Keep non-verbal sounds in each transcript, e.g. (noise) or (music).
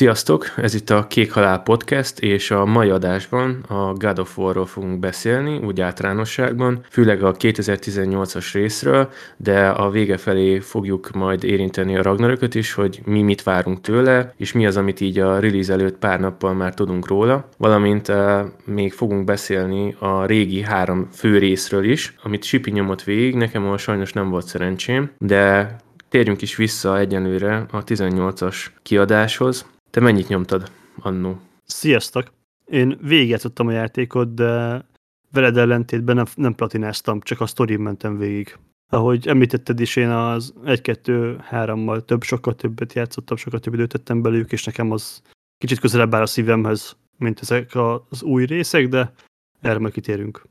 Sziasztok! Ez itt a Kék Halál Podcast, és a mai adásban a God of War-ról fogunk beszélni, úgy általánosságban, főleg a 2018-as részről, de a vége felé fogjuk majd érinteni a Ragnarököt is, hogy mi mit várunk tőle, és mi az, amit így a release előtt pár nappal már tudunk róla, valamint uh, még fogunk beszélni a régi három fő részről is, amit Sipi nyomott végig, nekem a sajnos nem volt szerencsém, de Térjünk is vissza egyenlőre a 18-as kiadáshoz. Te mennyit nyomtad annó? Sziasztok! Én végigjátszottam a játékot, de veled ellentétben nem, nem platináztam, csak a story mentem végig. Ahogy említetted is, én az 1-2-3-mal több, sokkal többet játszottam, sokkal több időt tettem belőlük, és nekem az kicsit közelebb áll a szívemhez, mint ezek az új részek, de erre majd kitérünk.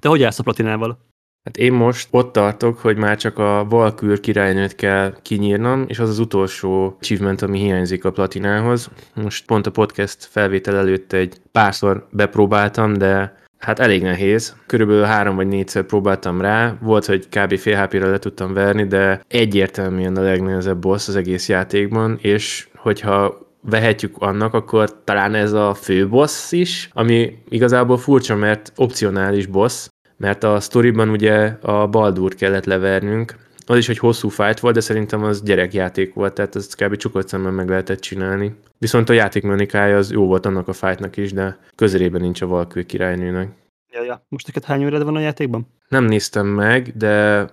Te hogy állsz a platinával? Hát én most ott tartok, hogy már csak a Valkür királynőt kell kinyírnom, és az az utolsó achievement, ami hiányzik a platinához. Most pont a podcast felvétel előtt egy párszor bepróbáltam, de Hát elég nehéz. Körülbelül három vagy négyszer próbáltam rá. Volt, hogy kb. fél hp le tudtam verni, de egyértelműen a legnehezebb boss az egész játékban, és hogyha vehetjük annak, akkor talán ez a fő boss is, ami igazából furcsa, mert opcionális boss, mert a sztoriban ugye a Baldur kellett levernünk, az is egy hosszú fight volt, de szerintem az gyerekjáték volt, tehát ezt kb. csukott szemben meg lehetett csinálni. Viszont a játékmechanikája az jó volt annak a fightnak is, de közelében nincs a Valkyrie királynőnek. Ja, ja. Most neked hány órád van a játékban? Nem néztem meg, de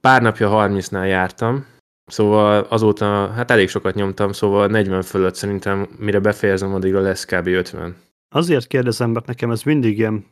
pár napja 30-nál jártam, Szóval azóta, hát elég sokat nyomtam, szóval 40 fölött szerintem, mire befejezem, addigra lesz kb. 50. Azért kérdezem, mert nekem ez mindig ilyen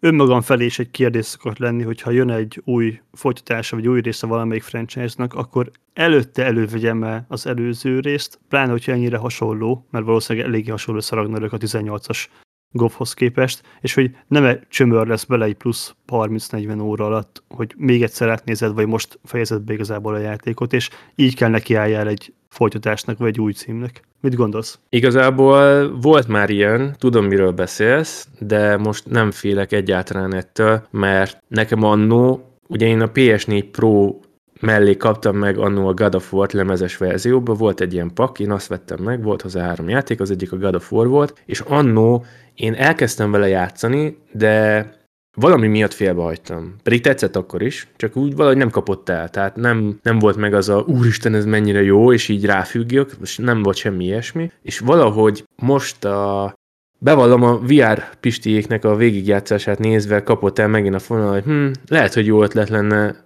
önmagam felé is egy kérdés szokott lenni, hogyha jön egy új folytatása, vagy új része valamelyik franchise-nak, akkor előtte elővegyem -e az előző részt, pláne, hogyha ennyire hasonló, mert valószínűleg eléggé hasonló szaragnarök a 18-as Govhoz képest, és hogy nem -e csömör lesz bele egy plusz 30-40 óra alatt, hogy még egyszer átnézed, vagy most fejezed be igazából a játékot, és így kell nekiálljál egy folytatásnak, vagy egy új címnek. Mit gondolsz? Igazából volt már ilyen, tudom miről beszélsz, de most nem félek egyáltalán ettől, mert nekem annó, ugye én a PS4 Pro mellé kaptam meg annó a God of War lemezes verzióban, volt egy ilyen pak, én azt vettem meg, volt hozzá három játék, az egyik a God of War volt, és annó én elkezdtem vele játszani, de valami miatt félbehagytam. Pedig tetszett akkor is, csak úgy valahogy nem kapott el. Tehát nem, nem volt meg az a úristen, ez mennyire jó, és így ráfüggjök, és nem volt semmi ilyesmi. És valahogy most a Bevallom, a VR pistiéknek a végigjátszását nézve kapott el megint a fonal, hogy hm, lehet, hogy jó ötlet lenne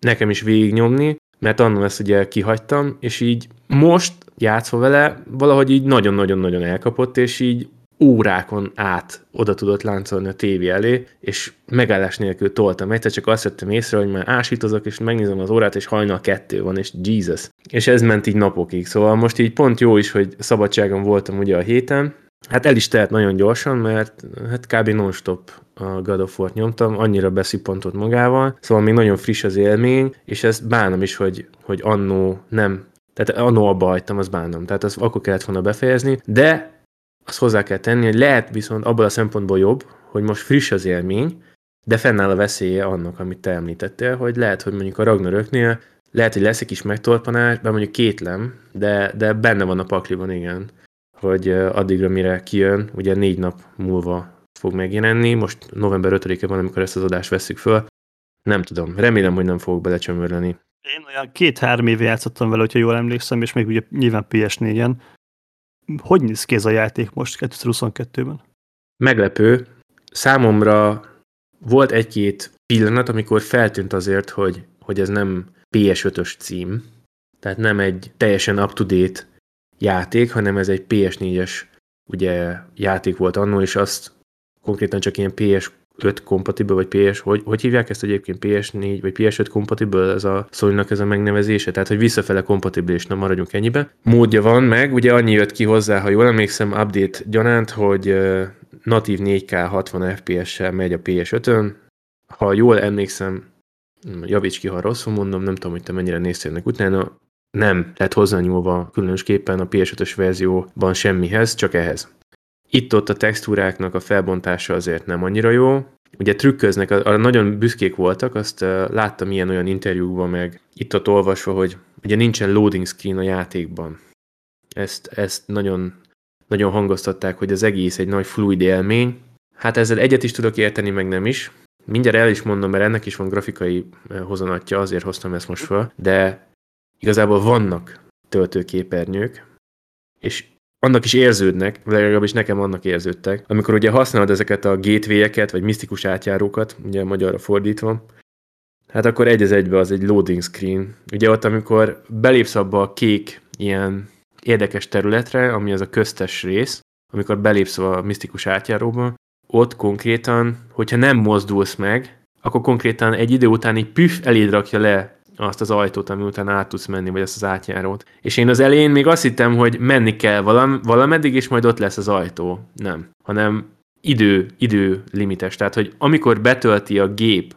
nekem is végignyomni, mert annól ezt ugye kihagytam, és így most játszva vele valahogy így nagyon-nagyon-nagyon elkapott, és így órákon át oda tudott láncolni a tévé elé, és megállás nélkül toltam. Egyszer csak azt vettem észre, hogy már ásítozok, és megnézem az órát, és hajnal kettő van, és Jesus. És ez ment így napokig. Szóval most így pont jó is, hogy szabadságon voltam ugye a héten, Hát el is tehet nagyon gyorsan, mert hát kb. non-stop a God of War-t nyomtam, annyira beszippantott magával, szóval még nagyon friss az élmény, és ezt bánom is, hogy, hogy annó nem, tehát annó abba hagytam, az bánom, tehát azt akkor kellett volna befejezni, de azt hozzá kell tenni, hogy lehet viszont abból a szempontból jobb, hogy most friss az élmény, de fennáll a veszélye annak, amit te említettél, hogy lehet, hogy mondjuk a Ragnaröknél lehet, hogy lesz egy kis megtorpanás, bár mondjuk kétlem, de, de benne van a pakliban, igen, hogy addigra, mire kijön, ugye négy nap múlva fog megjelenni, most november 5-e van, amikor ezt az adást veszük föl, nem tudom, remélem, hogy nem fogok belecsömörleni. Én olyan két-három éve játszottam vele, hogyha jól emlékszem, és még ugye nyilván PS4-en, hogy néz ki ez a játék most 2022-ben? Meglepő. Számomra volt egy-két pillanat, amikor feltűnt azért, hogy, hogy ez nem PS5-ös cím, tehát nem egy teljesen up-to-date játék, hanem ez egy PS4-es ugye, játék volt annó, és azt konkrétan csak ilyen PS 5 kompatibil, vagy PS, hogy, hogy hívják ezt egyébként PS4, vagy PS5 kompatibil, ez a szólnak ez a megnevezése, tehát hogy visszafele kompatibilis, nem maradjunk ennyibe. Módja van meg, ugye annyi jött ki hozzá, ha jól emlékszem, update gyanánt, hogy natív 4K 60 FPS-sel megy a PS5-ön. Ha jól emlékszem, javíts ki, ha rosszul mondom, nem tudom, hogy te mennyire néztél ennek utána, nem lett hozzányúlva különösképpen a PS5-ös verzióban semmihez, csak ehhez. Itt-ott a textúráknak a felbontása azért nem annyira jó. Ugye trükköznek, arra nagyon büszkék voltak, azt láttam ilyen olyan interjúkban, meg itt-ott olvasva, hogy ugye nincsen loading screen a játékban. Ezt, ezt nagyon nagyon hangoztatták, hogy az egész egy nagy fluid élmény. Hát ezzel egyet is tudok érteni, meg nem is. Mindjárt el is mondom, mert ennek is van grafikai hozanatja, azért hoztam ezt most fel, de igazából vannak töltőképernyők, és annak is érződnek, legalábbis nekem annak érződtek, amikor ugye használod ezeket a gateway-eket, vagy misztikus átjárókat, ugye magyarra fordítva, hát akkor egy az egybe az egy loading screen. Ugye ott, amikor belépsz abba a kék ilyen érdekes területre, ami az a köztes rész, amikor belépsz a misztikus átjáróba, ott konkrétan, hogyha nem mozdulsz meg, akkor konkrétan egy idő után egy püf eléd rakja le azt az ajtót, ami után át tudsz menni, vagy azt az átjárót. És én az elején még azt hittem, hogy menni kell valam, valameddig, és majd ott lesz az ajtó. Nem. Hanem idő, idő limites. Tehát, hogy amikor betölti a gép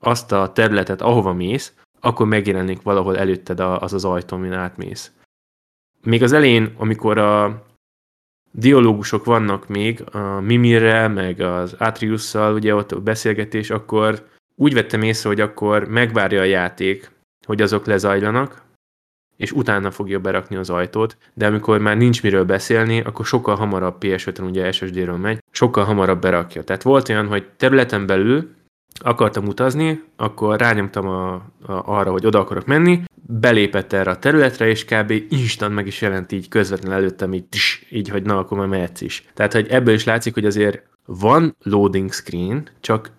azt a területet, ahova mész, akkor megjelenik valahol előtted az az ajtó, amin átmész. Még az elején, amikor a dialógusok vannak még, a Mimirrel, meg az Atriusszal, ugye ott a beszélgetés, akkor úgy vettem észre, hogy akkor megvárja a játék, hogy azok lezajlanak, és utána fogja berakni az ajtót, de amikor már nincs miről beszélni, akkor sokkal hamarabb PS5-en, ugye SSD-ről megy, sokkal hamarabb berakja. Tehát volt olyan, hogy területen belül akartam utazni, akkor rányomtam a, a, arra, hogy oda akarok menni, belépett erre a területre, és kb. instant meg is jelent így közvetlenül előttem, így, tss, így hogy na, akkor már mehetsz is. Tehát, hogy ebből is látszik, hogy azért van loading screen, csak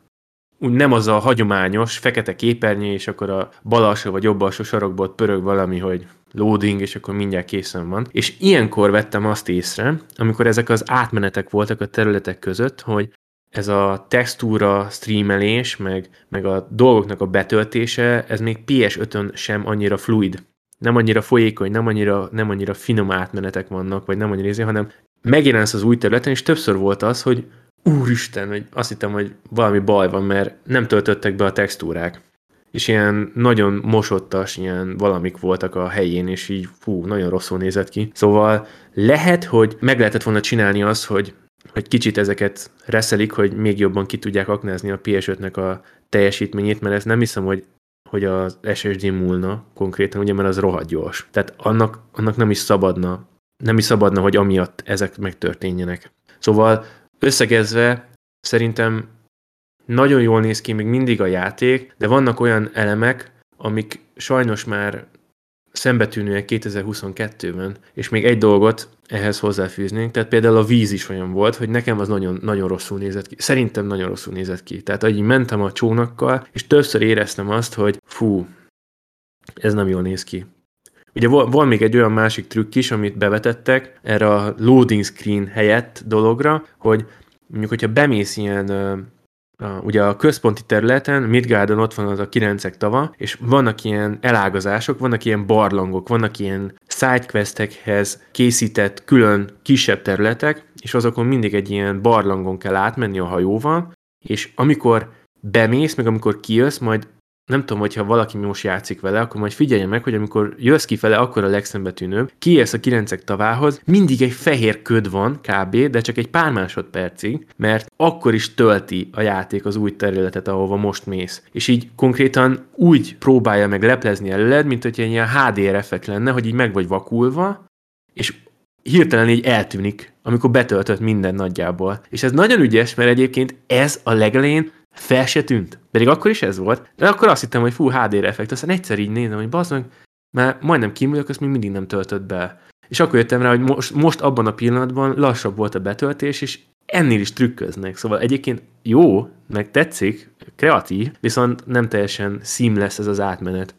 úgy nem az a hagyományos fekete képernyő, és akkor a bal alsó vagy jobb alsó sarokból pörög valami, hogy loading, és akkor mindjárt készen van. És ilyenkor vettem azt észre, amikor ezek az átmenetek voltak a területek között, hogy ez a textúra streamelés, meg, meg a dolgoknak a betöltése, ez még PS5-ön sem annyira fluid. Nem annyira folyékony, nem annyira, nem annyira finom átmenetek vannak, vagy nem annyira izé, hanem megjelensz az új területen, és többször volt az, hogy úristen, hogy azt hittem, hogy valami baj van, mert nem töltöttek be a textúrák. És ilyen nagyon mosottas, ilyen valamik voltak a helyén, és így fú, nagyon rosszul nézett ki. Szóval lehet, hogy meg lehetett volna csinálni az, hogy hogy kicsit ezeket reszelik, hogy még jobban ki tudják aknázni a PS5-nek a teljesítményét, mert ezt nem hiszem, hogy hogy az SSD múlna konkrétan, ugye, mert az rohadt gyors. Tehát annak, annak nem is szabadna, nem is szabadna, hogy amiatt ezek megtörténjenek. Szóval összegezve szerintem nagyon jól néz ki még mindig a játék, de vannak olyan elemek, amik sajnos már szembetűnőek 2022-ben, és még egy dolgot ehhez hozzáfűznénk, tehát például a víz is olyan volt, hogy nekem az nagyon, nagyon rosszul nézett ki. Szerintem nagyon rosszul nézett ki. Tehát, ahogy mentem a csónakkal, és többször éreztem azt, hogy fú, ez nem jól néz ki. Ugye van még egy olyan másik trükk is, amit bevetettek erre a loading screen helyett dologra, hogy mondjuk, hogyha bemész ilyen ugye a központi területen, Midgardon ott van az a kilencek tava, és vannak ilyen elágazások, vannak ilyen barlangok, vannak ilyen sidequestekhez készített külön kisebb területek, és azokon mindig egy ilyen barlangon kell átmenni a hajóval, és amikor bemész, meg amikor kijössz, majd nem tudom, hogyha valaki most játszik vele, akkor majd figyelje meg, hogy amikor jössz kifele, akkor a legszembetűnőbb, kiérsz a kilencek tavához, mindig egy fehér köd van, kb., de csak egy pár másodpercig, mert akkor is tölti a játék az új területet, ahova most mész. És így konkrétan úgy próbálja meg leplezni előled, mint hogy ilyen HDR effekt lenne, hogy így meg vagy vakulva, és hirtelen így eltűnik, amikor betöltött minden nagyjából. És ez nagyon ügyes, mert egyébként ez a legelején fel se tűnt. Pedig akkor is ez volt. De akkor azt hittem, hogy fú, HDR effekt. Aztán egyszer így nézem, hogy bazd meg, mert majdnem kimúljak, azt még mindig nem töltött be. És akkor jöttem rá, hogy most, most abban a pillanatban lassabb volt a betöltés, és ennél is trükköznek. Szóval egyébként jó, meg tetszik, kreatív, viszont nem teljesen seamless ez az átmenet.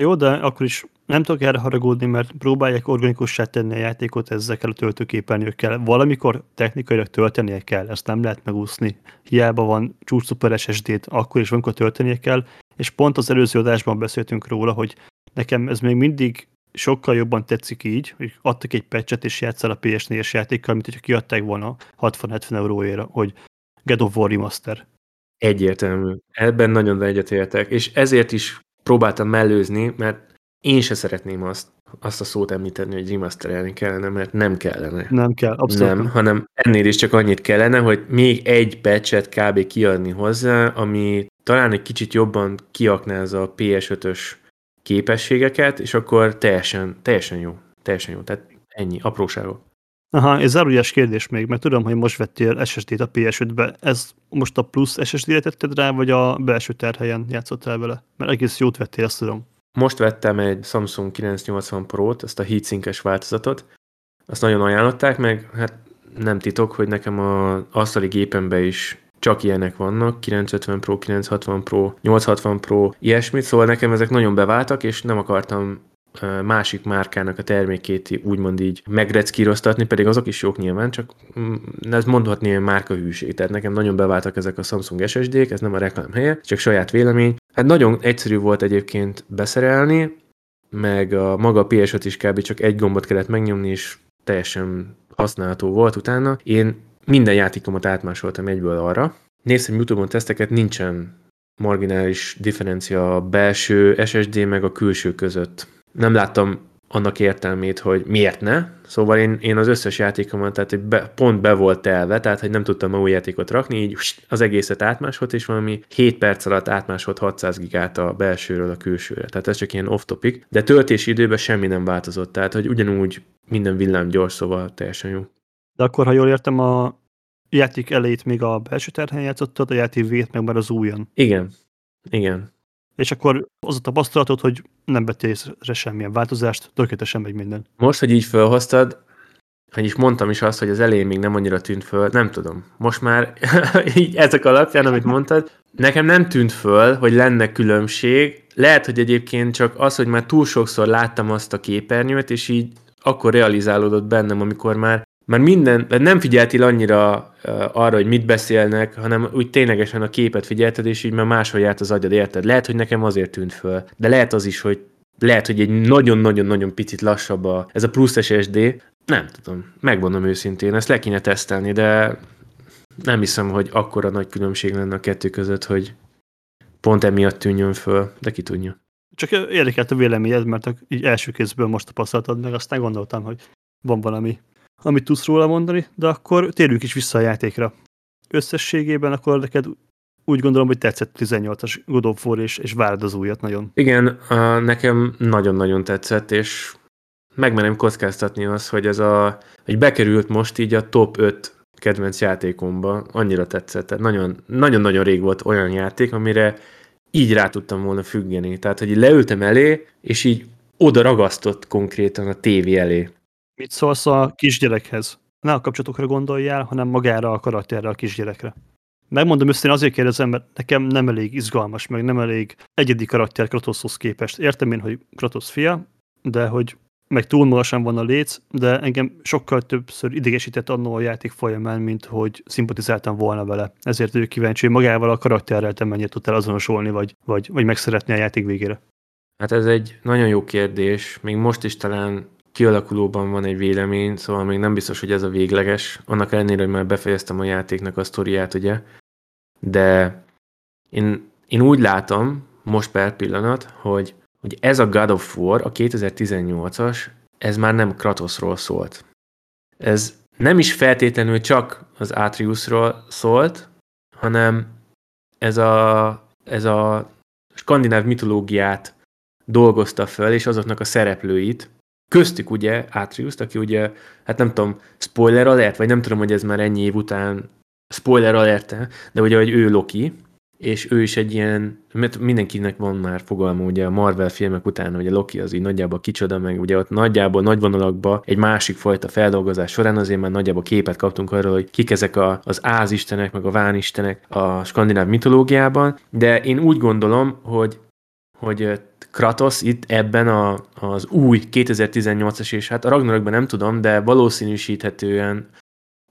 Jó, de akkor is nem tudok erre haragudni, mert próbálják organikussá tenni a játékot ezekkel a töltőképernyőkkel. Valamikor technikailag töltenie kell, ezt nem lehet megúszni. Hiába van csúcs Super SSD-t, akkor is valamikor töltenie kell, és pont az előző adásban beszéltünk róla, hogy nekem ez még mindig sokkal jobban tetszik így, hogy adtak egy patchet és játszál a PS4-es játékkal, mint hogyha kiadták volna 60-70 euróért, hogy God of War Remaster. Egyértelmű. Ebben nagyon egyetértek, és ezért is próbáltam mellőzni, mert én se szeretném azt, azt a szót említeni, hogy remasterelni kellene, mert nem kellene. Nem kell, abszolút. Nem, hanem ennél is csak annyit kellene, hogy még egy patchet kb. kiadni hozzá, ami talán egy kicsit jobban kiaknázza a PS5-ös képességeket, és akkor teljesen, teljesen jó. Teljesen jó. Tehát ennyi, apróságok. Aha, ez zárójeles kérdés még, mert tudom, hogy most vettél SSD-t a PS5-be. Ez most a plusz SSD-re tetted rá, vagy a belső terhelyen játszottál vele? Mert egész jót vettél, azt tudom. Most vettem egy Samsung 980 Pro-t, ezt a heatsinkes változatot. Azt nagyon ajánlották, meg hát nem titok, hogy nekem a asztali gépembe is csak ilyenek vannak, 950 Pro, 960 Pro, 860 Pro, ilyesmit, szóval nekem ezek nagyon beváltak, és nem akartam másik márkának a termékét úgymond így megreckíroztatni, pedig azok is jók nyilván, csak mm, ez mondhatni ilyen márkahűség. Tehát nekem nagyon beváltak ezek a Samsung SSD-k, ez nem a reklám helye, csak saját vélemény. Hát nagyon egyszerű volt egyébként beszerelni, meg a maga a PS5 is kb. csak egy gombot kellett megnyomni, és teljesen használható volt utána. Én minden játékomat átmásoltam egyből arra. Néztem YouTube-on teszteket, nincsen marginális differencia a belső SSD meg a külső között nem láttam annak értelmét, hogy miért ne. Szóval én, én az összes játékomat, tehát hogy be, pont be volt telve, tehát hogy nem tudtam új játékot rakni, így az egészet átmásholt, és valami 7 perc alatt átmásholt 600 gigát a belsőről a külsőre. Tehát ez csak ilyen off-topic, de töltési időben semmi nem változott, tehát hogy ugyanúgy minden villám gyors, szóval teljesen jó. De akkor, ha jól értem, a játék elejét még a belső terhelyen játszottad, a játék végét meg már az újon. Igen, igen és akkor az a tapasztalatod, hogy nem vettél észre semmilyen változást, tökéletesen megy minden. Most, hogy így felhoztad, hogy is mondtam is azt, hogy az elején még nem annyira tűnt föl, nem tudom. Most már (laughs) így ezek alapján, amit mondtad, nekem nem tűnt föl, hogy lenne különbség. Lehet, hogy egyébként csak az, hogy már túl sokszor láttam azt a képernyőt, és így akkor realizálódott bennem, amikor már már minden, nem figyeltél annyira uh, arra, hogy mit beszélnek, hanem úgy ténylegesen a képet figyelted, és így már máshol járt az agyad, érted? Lehet, hogy nekem azért tűnt föl, de lehet az is, hogy lehet, hogy egy nagyon-nagyon-nagyon picit lassabb a, ez a plusz SSD. Nem tudom, megmondom őszintén, ezt le kéne tesztelni, de nem hiszem, hogy akkora nagy különbség lenne a kettő között, hogy pont emiatt tűnjön föl, de ki tudja. Csak érdekelt a véleményed, mert így első kézből most tapasztaltad meg, aztán gondoltam, hogy van valami amit tudsz róla mondani, de akkor térjünk is vissza a játékra. Összességében akkor neked úgy gondolom, hogy tetszett 18-as God of War, és, és várd az újat nagyon. Igen, nekem nagyon-nagyon tetszett, és megmenem kockáztatni az, hogy ez a, hogy bekerült most így a top 5 kedvenc játékomba, annyira tetszett. Tehát nagyon, nagyon-nagyon rég volt olyan játék, amire így rá tudtam volna függeni. Tehát, hogy leültem elé, és így oda ragasztott konkrétan a tévé elé. Mit szólsz a kisgyerekhez? Ne a kapcsolatokra gondoljál, hanem magára a karakterre a kisgyerekre. Megmondom őszintén azért kérdezem, mert nekem nem elég izgalmas, meg nem elég egyedi karakter Kratoshoz képest. Értem én, hogy Kratos fia, de hogy meg túl magasan van a léc, de engem sokkal többször idegesített annó a játék folyamán, mint hogy szimpatizáltam volna vele. Ezért ő kíváncsi, hogy magával a karakterrel te mennyit tudtál azonosulni, vagy, vagy, vagy megszeretni a játék végére. Hát ez egy nagyon jó kérdés. Még most is talán kialakulóban van egy vélemény, szóval még nem biztos, hogy ez a végleges, annak ellenére, hogy már befejeztem a játéknak a sztoriát, ugye, de én, én úgy látom, most per pillanat, hogy, hogy ez a God of War, a 2018-as, ez már nem Kratosról szólt. Ez nem is feltétlenül csak az Atriusról szólt, hanem ez a, ez a skandináv mitológiát dolgozta föl, és azoknak a szereplőit, Köztük ugye Atrius, aki ugye, hát nem tudom, spoiler alert, vagy nem tudom, hogy ez már ennyi év után spoiler alert de ugye, hogy ő Loki, és ő is egy ilyen, mert mindenkinek van már fogalma ugye a Marvel filmek után, hogy a Loki az így nagyjából kicsoda, meg ugye ott nagyjából nagy vonalakban egy másik fajta feldolgozás során azért már nagyjából képet kaptunk arról, hogy kik ezek a, az ázistenek, meg a vánistenek a skandináv mitológiában, de én úgy gondolom, hogy hogy Kratos itt ebben a, az új 2018-as, és hát a Ragnarokban nem tudom, de valószínűsíthetően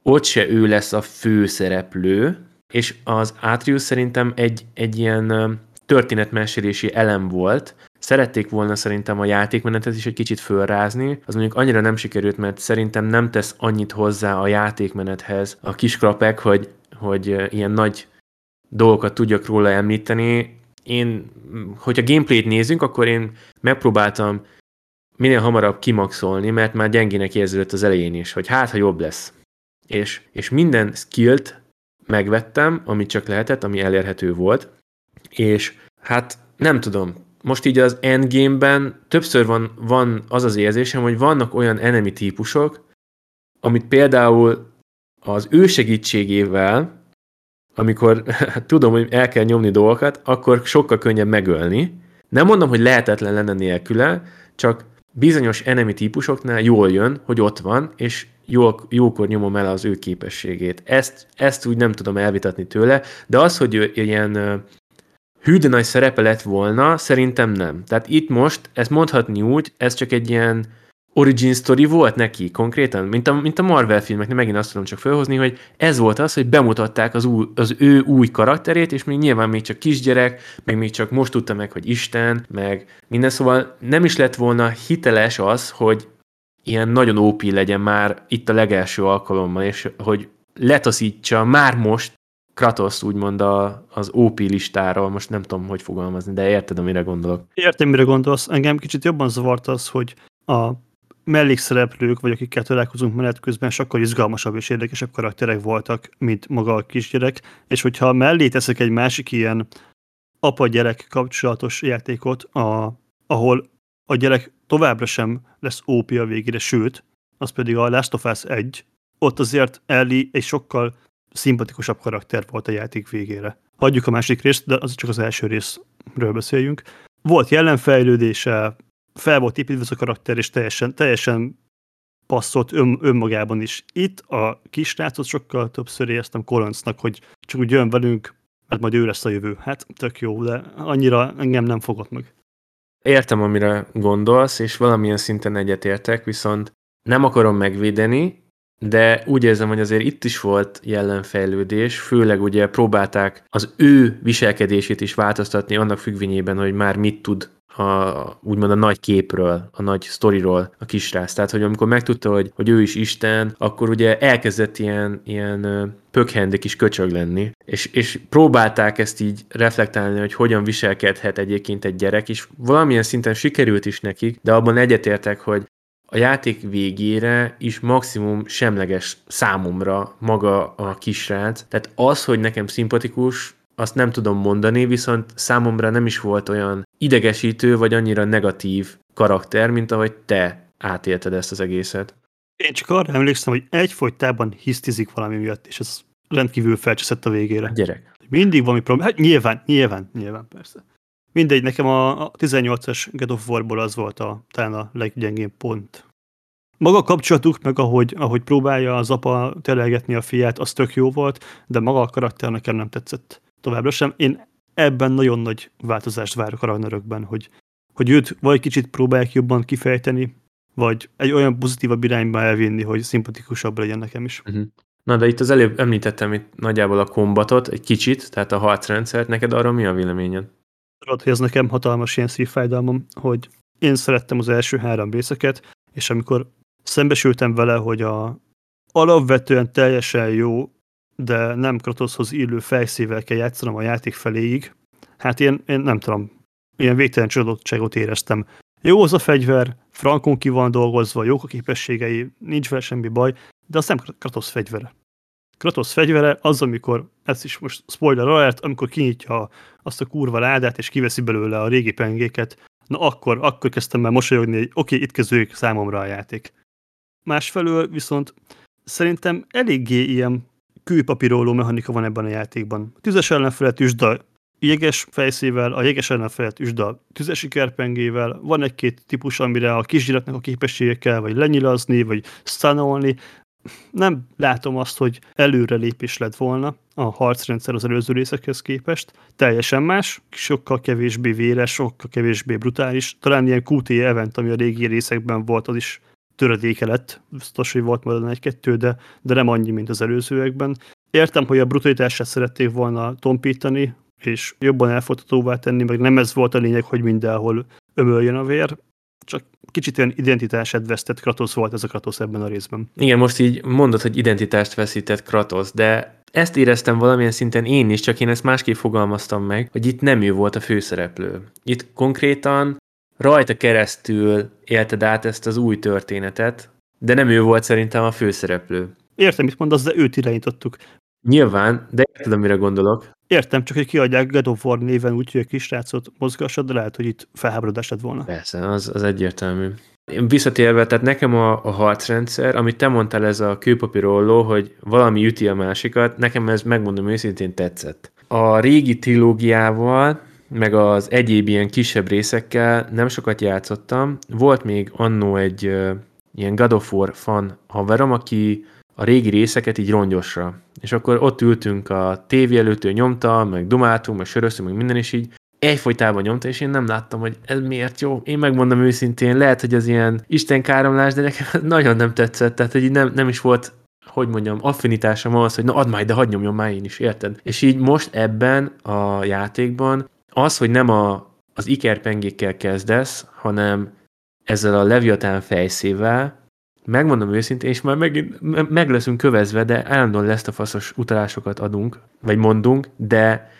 ott se ő lesz a főszereplő, és az Atrius szerintem egy, egy ilyen történetmesélési elem volt. Szerették volna szerintem a játékmenetet is egy kicsit fölrázni, az mondjuk annyira nem sikerült, mert szerintem nem tesz annyit hozzá a játékmenethez a kis krapek, hogy, hogy ilyen nagy dolgokat tudjak róla említeni, én, hogyha gameplayt nézünk, akkor én megpróbáltam minél hamarabb kimaxolni, mert már gyengének érződött az elején is, hogy hát, ha jobb lesz. És, és minden skillt megvettem, amit csak lehetett, ami elérhető volt, és hát nem tudom, most így az endgame-ben többször van, van az az érzésem, hogy vannak olyan enemy típusok, amit például az ő segítségével, amikor (laughs) tudom, hogy el kell nyomni dolgokat, akkor sokkal könnyebb megölni. Nem mondom, hogy lehetetlen lenne nélküle, csak bizonyos enemi típusoknál jól jön, hogy ott van, és jól, jókor nyomom el az ő képességét. Ezt, ezt úgy nem tudom elvitatni tőle, de az, hogy ilyen hű de nagy szerepe lett volna, szerintem nem. Tehát itt most, ezt mondhatni úgy, ez csak egy ilyen origin story volt neki konkrétan, mint a, mint a Marvel filmeknél, megint azt tudom csak felhozni, hogy ez volt az, hogy bemutatták az, új, az ő új karakterét, és még nyilván még csak kisgyerek, meg még csak most tudta meg, hogy Isten, meg minden, szóval nem is lett volna hiteles az, hogy ilyen nagyon OP legyen már itt a legelső alkalommal, és hogy letaszítsa már most Kratos úgymond a, az OP listáról, most nem tudom, hogy fogalmazni, de érted, amire gondolok. Értem, mire gondolsz. Engem kicsit jobban zavart az, hogy a mellékszereplők, vagy akikkel találkozunk menet közben, sokkal izgalmasabb és érdekesebb karakterek voltak, mint maga a kisgyerek, és hogyha mellé teszek egy másik ilyen apa-gyerek kapcsolatos játékot, a, ahol a gyerek továbbra sem lesz OP a végére, sőt, az pedig a Last of Us 1, ott azért Ellie egy sokkal szimpatikusabb karakter volt a játék végére. Hagyjuk a másik részt, de az csak az első részről beszéljünk. Volt jelenfejlődése, fel volt építve az a karakter, és teljesen, teljesen passzolt ön, önmagában is. Itt a kisrácot sokkal többször éreztem Koloncnak, hogy csak úgy jön velünk, hát majd ő lesz a jövő. Hát tök jó, de annyira engem nem fogott meg. Értem, amire gondolsz, és valamilyen szinten egyetértek, viszont nem akarom megvédeni, de úgy érzem, hogy azért itt is volt jelenfejlődés, főleg ugye próbálták az ő viselkedését is változtatni annak függvényében, hogy már mit tud a, úgymond a nagy képről, a nagy sztoriról a kisrác. Tehát, hogy amikor megtudta, hogy, hogy ő is Isten, akkor ugye elkezdett ilyen, ilyen pökhendi kis köcsög lenni, és, és próbálták ezt így reflektálni, hogy hogyan viselkedhet egyébként egy gyerek, és valamilyen szinten sikerült is nekik, de abban egyetértek, hogy a játék végére is maximum semleges számomra maga a kisrác. Tehát az, hogy nekem szimpatikus, azt nem tudom mondani, viszont számomra nem is volt olyan idegesítő, vagy annyira negatív karakter, mint ahogy te átélted ezt az egészet. Én csak arra emlékszem, hogy egyfolytában hisztizik valami miatt, és ez rendkívül felcseszett a végére. Gyerek. Mindig valami probléma. Hát nyilván, nyilván, nyilván, persze. Mindegy, nekem a 18-as God of War-ból az volt a, talán a leggyengébb pont. Maga a kapcsolatuk, meg ahogy, ahogy próbálja az apa telelgetni a fiát, az tök jó volt, de maga a karakter nekem nem tetszett továbbra sem. Én ebben nagyon nagy változást várok a Ragnarökben, hogy, hogy őt vagy kicsit próbálják jobban kifejteni, vagy egy olyan pozitívabb irányba elvinni, hogy szimpatikusabb legyen nekem is. Uh-huh. Na, de itt az előbb említettem itt nagyjából a kombatot, egy kicsit, tehát a harcrendszert. Neked arra mi a véleményed? Tudod, hogy ez nekem hatalmas ilyen szívfájdalmam, hogy én szerettem az első három részeket, és amikor szembesültem vele, hogy a alapvetően teljesen jó de nem Kratoshoz illő fejszével kell játszanom a játék feléig, hát én, én nem tudom, ilyen végtelen csodottságot éreztem. Jó az a fegyver, frankon ki van dolgozva, jók a képességei, nincs vele semmi baj, de az nem Kratos fegyvere. Kratos fegyvere az, amikor, ez is most spoiler alert, amikor kinyitja azt a kurva ládát, és kiveszi belőle a régi pengéket, na akkor, akkor kezdtem el mosolyogni, hogy oké, okay, itt kezdődik számomra a játék. Másfelől viszont szerintem eléggé ilyen kőpapíroló mechanika van ebben a játékban. A tüzes ellenfelet üsd jeges fejszével, a jeges ellenfelet üsd a tüzes ikerpengével, van egy-két típus, amire a kisgyereknek a képessége kell, vagy lenyilazni, vagy stanolni. Nem látom azt, hogy előre lépés lett volna a harcrendszer az előző részekhez képest. Teljesen más, sokkal kevésbé véres, sokkal kevésbé brutális. Talán ilyen QT event, ami a régi részekben volt, az is töredéke lett, biztos, hogy volt majd egy-kettő, de, de nem annyi, mint az előzőekben. Értem, hogy a brutalitását szerették volna tompítani, és jobban elfogadhatóvá tenni, meg nem ez volt a lényeg, hogy mindenhol ömöljön a vér, csak kicsit olyan identitását vesztett Kratos volt ez a Kratos ebben a részben. Igen, most így mondod, hogy identitást veszített Kratos, de ezt éreztem valamilyen szinten én is, csak én ezt másképp fogalmaztam meg, hogy itt nem ő volt a főszereplő. Itt konkrétan rajta keresztül élted át ezt az új történetet, de nem ő volt szerintem a főszereplő. Értem, mit mondasz, de őt irányítottuk. Nyilván, de érted, amire gondolok. Értem, csak hogy kiadják God of War néven úgy, hogy a kisrácot mozgassad, de lehet, hogy itt felháborodás lett volna. Persze, az, az egyértelmű. Visszatérve, tehát nekem a, a harcrendszer, amit te mondtál, ez a kőpapírolló, hogy valami üti a másikat, nekem ez megmondom őszintén tetszett. A régi trilógiával, meg az egyéb ilyen kisebb részekkel nem sokat játszottam. Volt még annó egy ilyen God of War fan haverom, aki a régi részeket így rongyosra. És akkor ott ültünk a tévé előtt, ő nyomta, meg dumáltunk, meg söröztünk, meg minden, is így egyfolytában nyomta, és én nem láttam, hogy ez miért jó. Én megmondom őszintén, lehet, hogy az ilyen istenkáromlás, de nekem nagyon nem tetszett, tehát hogy nem, nem is volt hogy mondjam, affinitásom az, hogy na add már, de hadd nyomjon már én is, érted? És így most ebben a játékban az, hogy nem a, az ikerpengékkel kezdesz, hanem ezzel a Leviatán fejszével, megmondom őszintén, és már megint meg leszünk kövezve, de állandóan lesz a faszos utalásokat adunk, vagy mondunk, de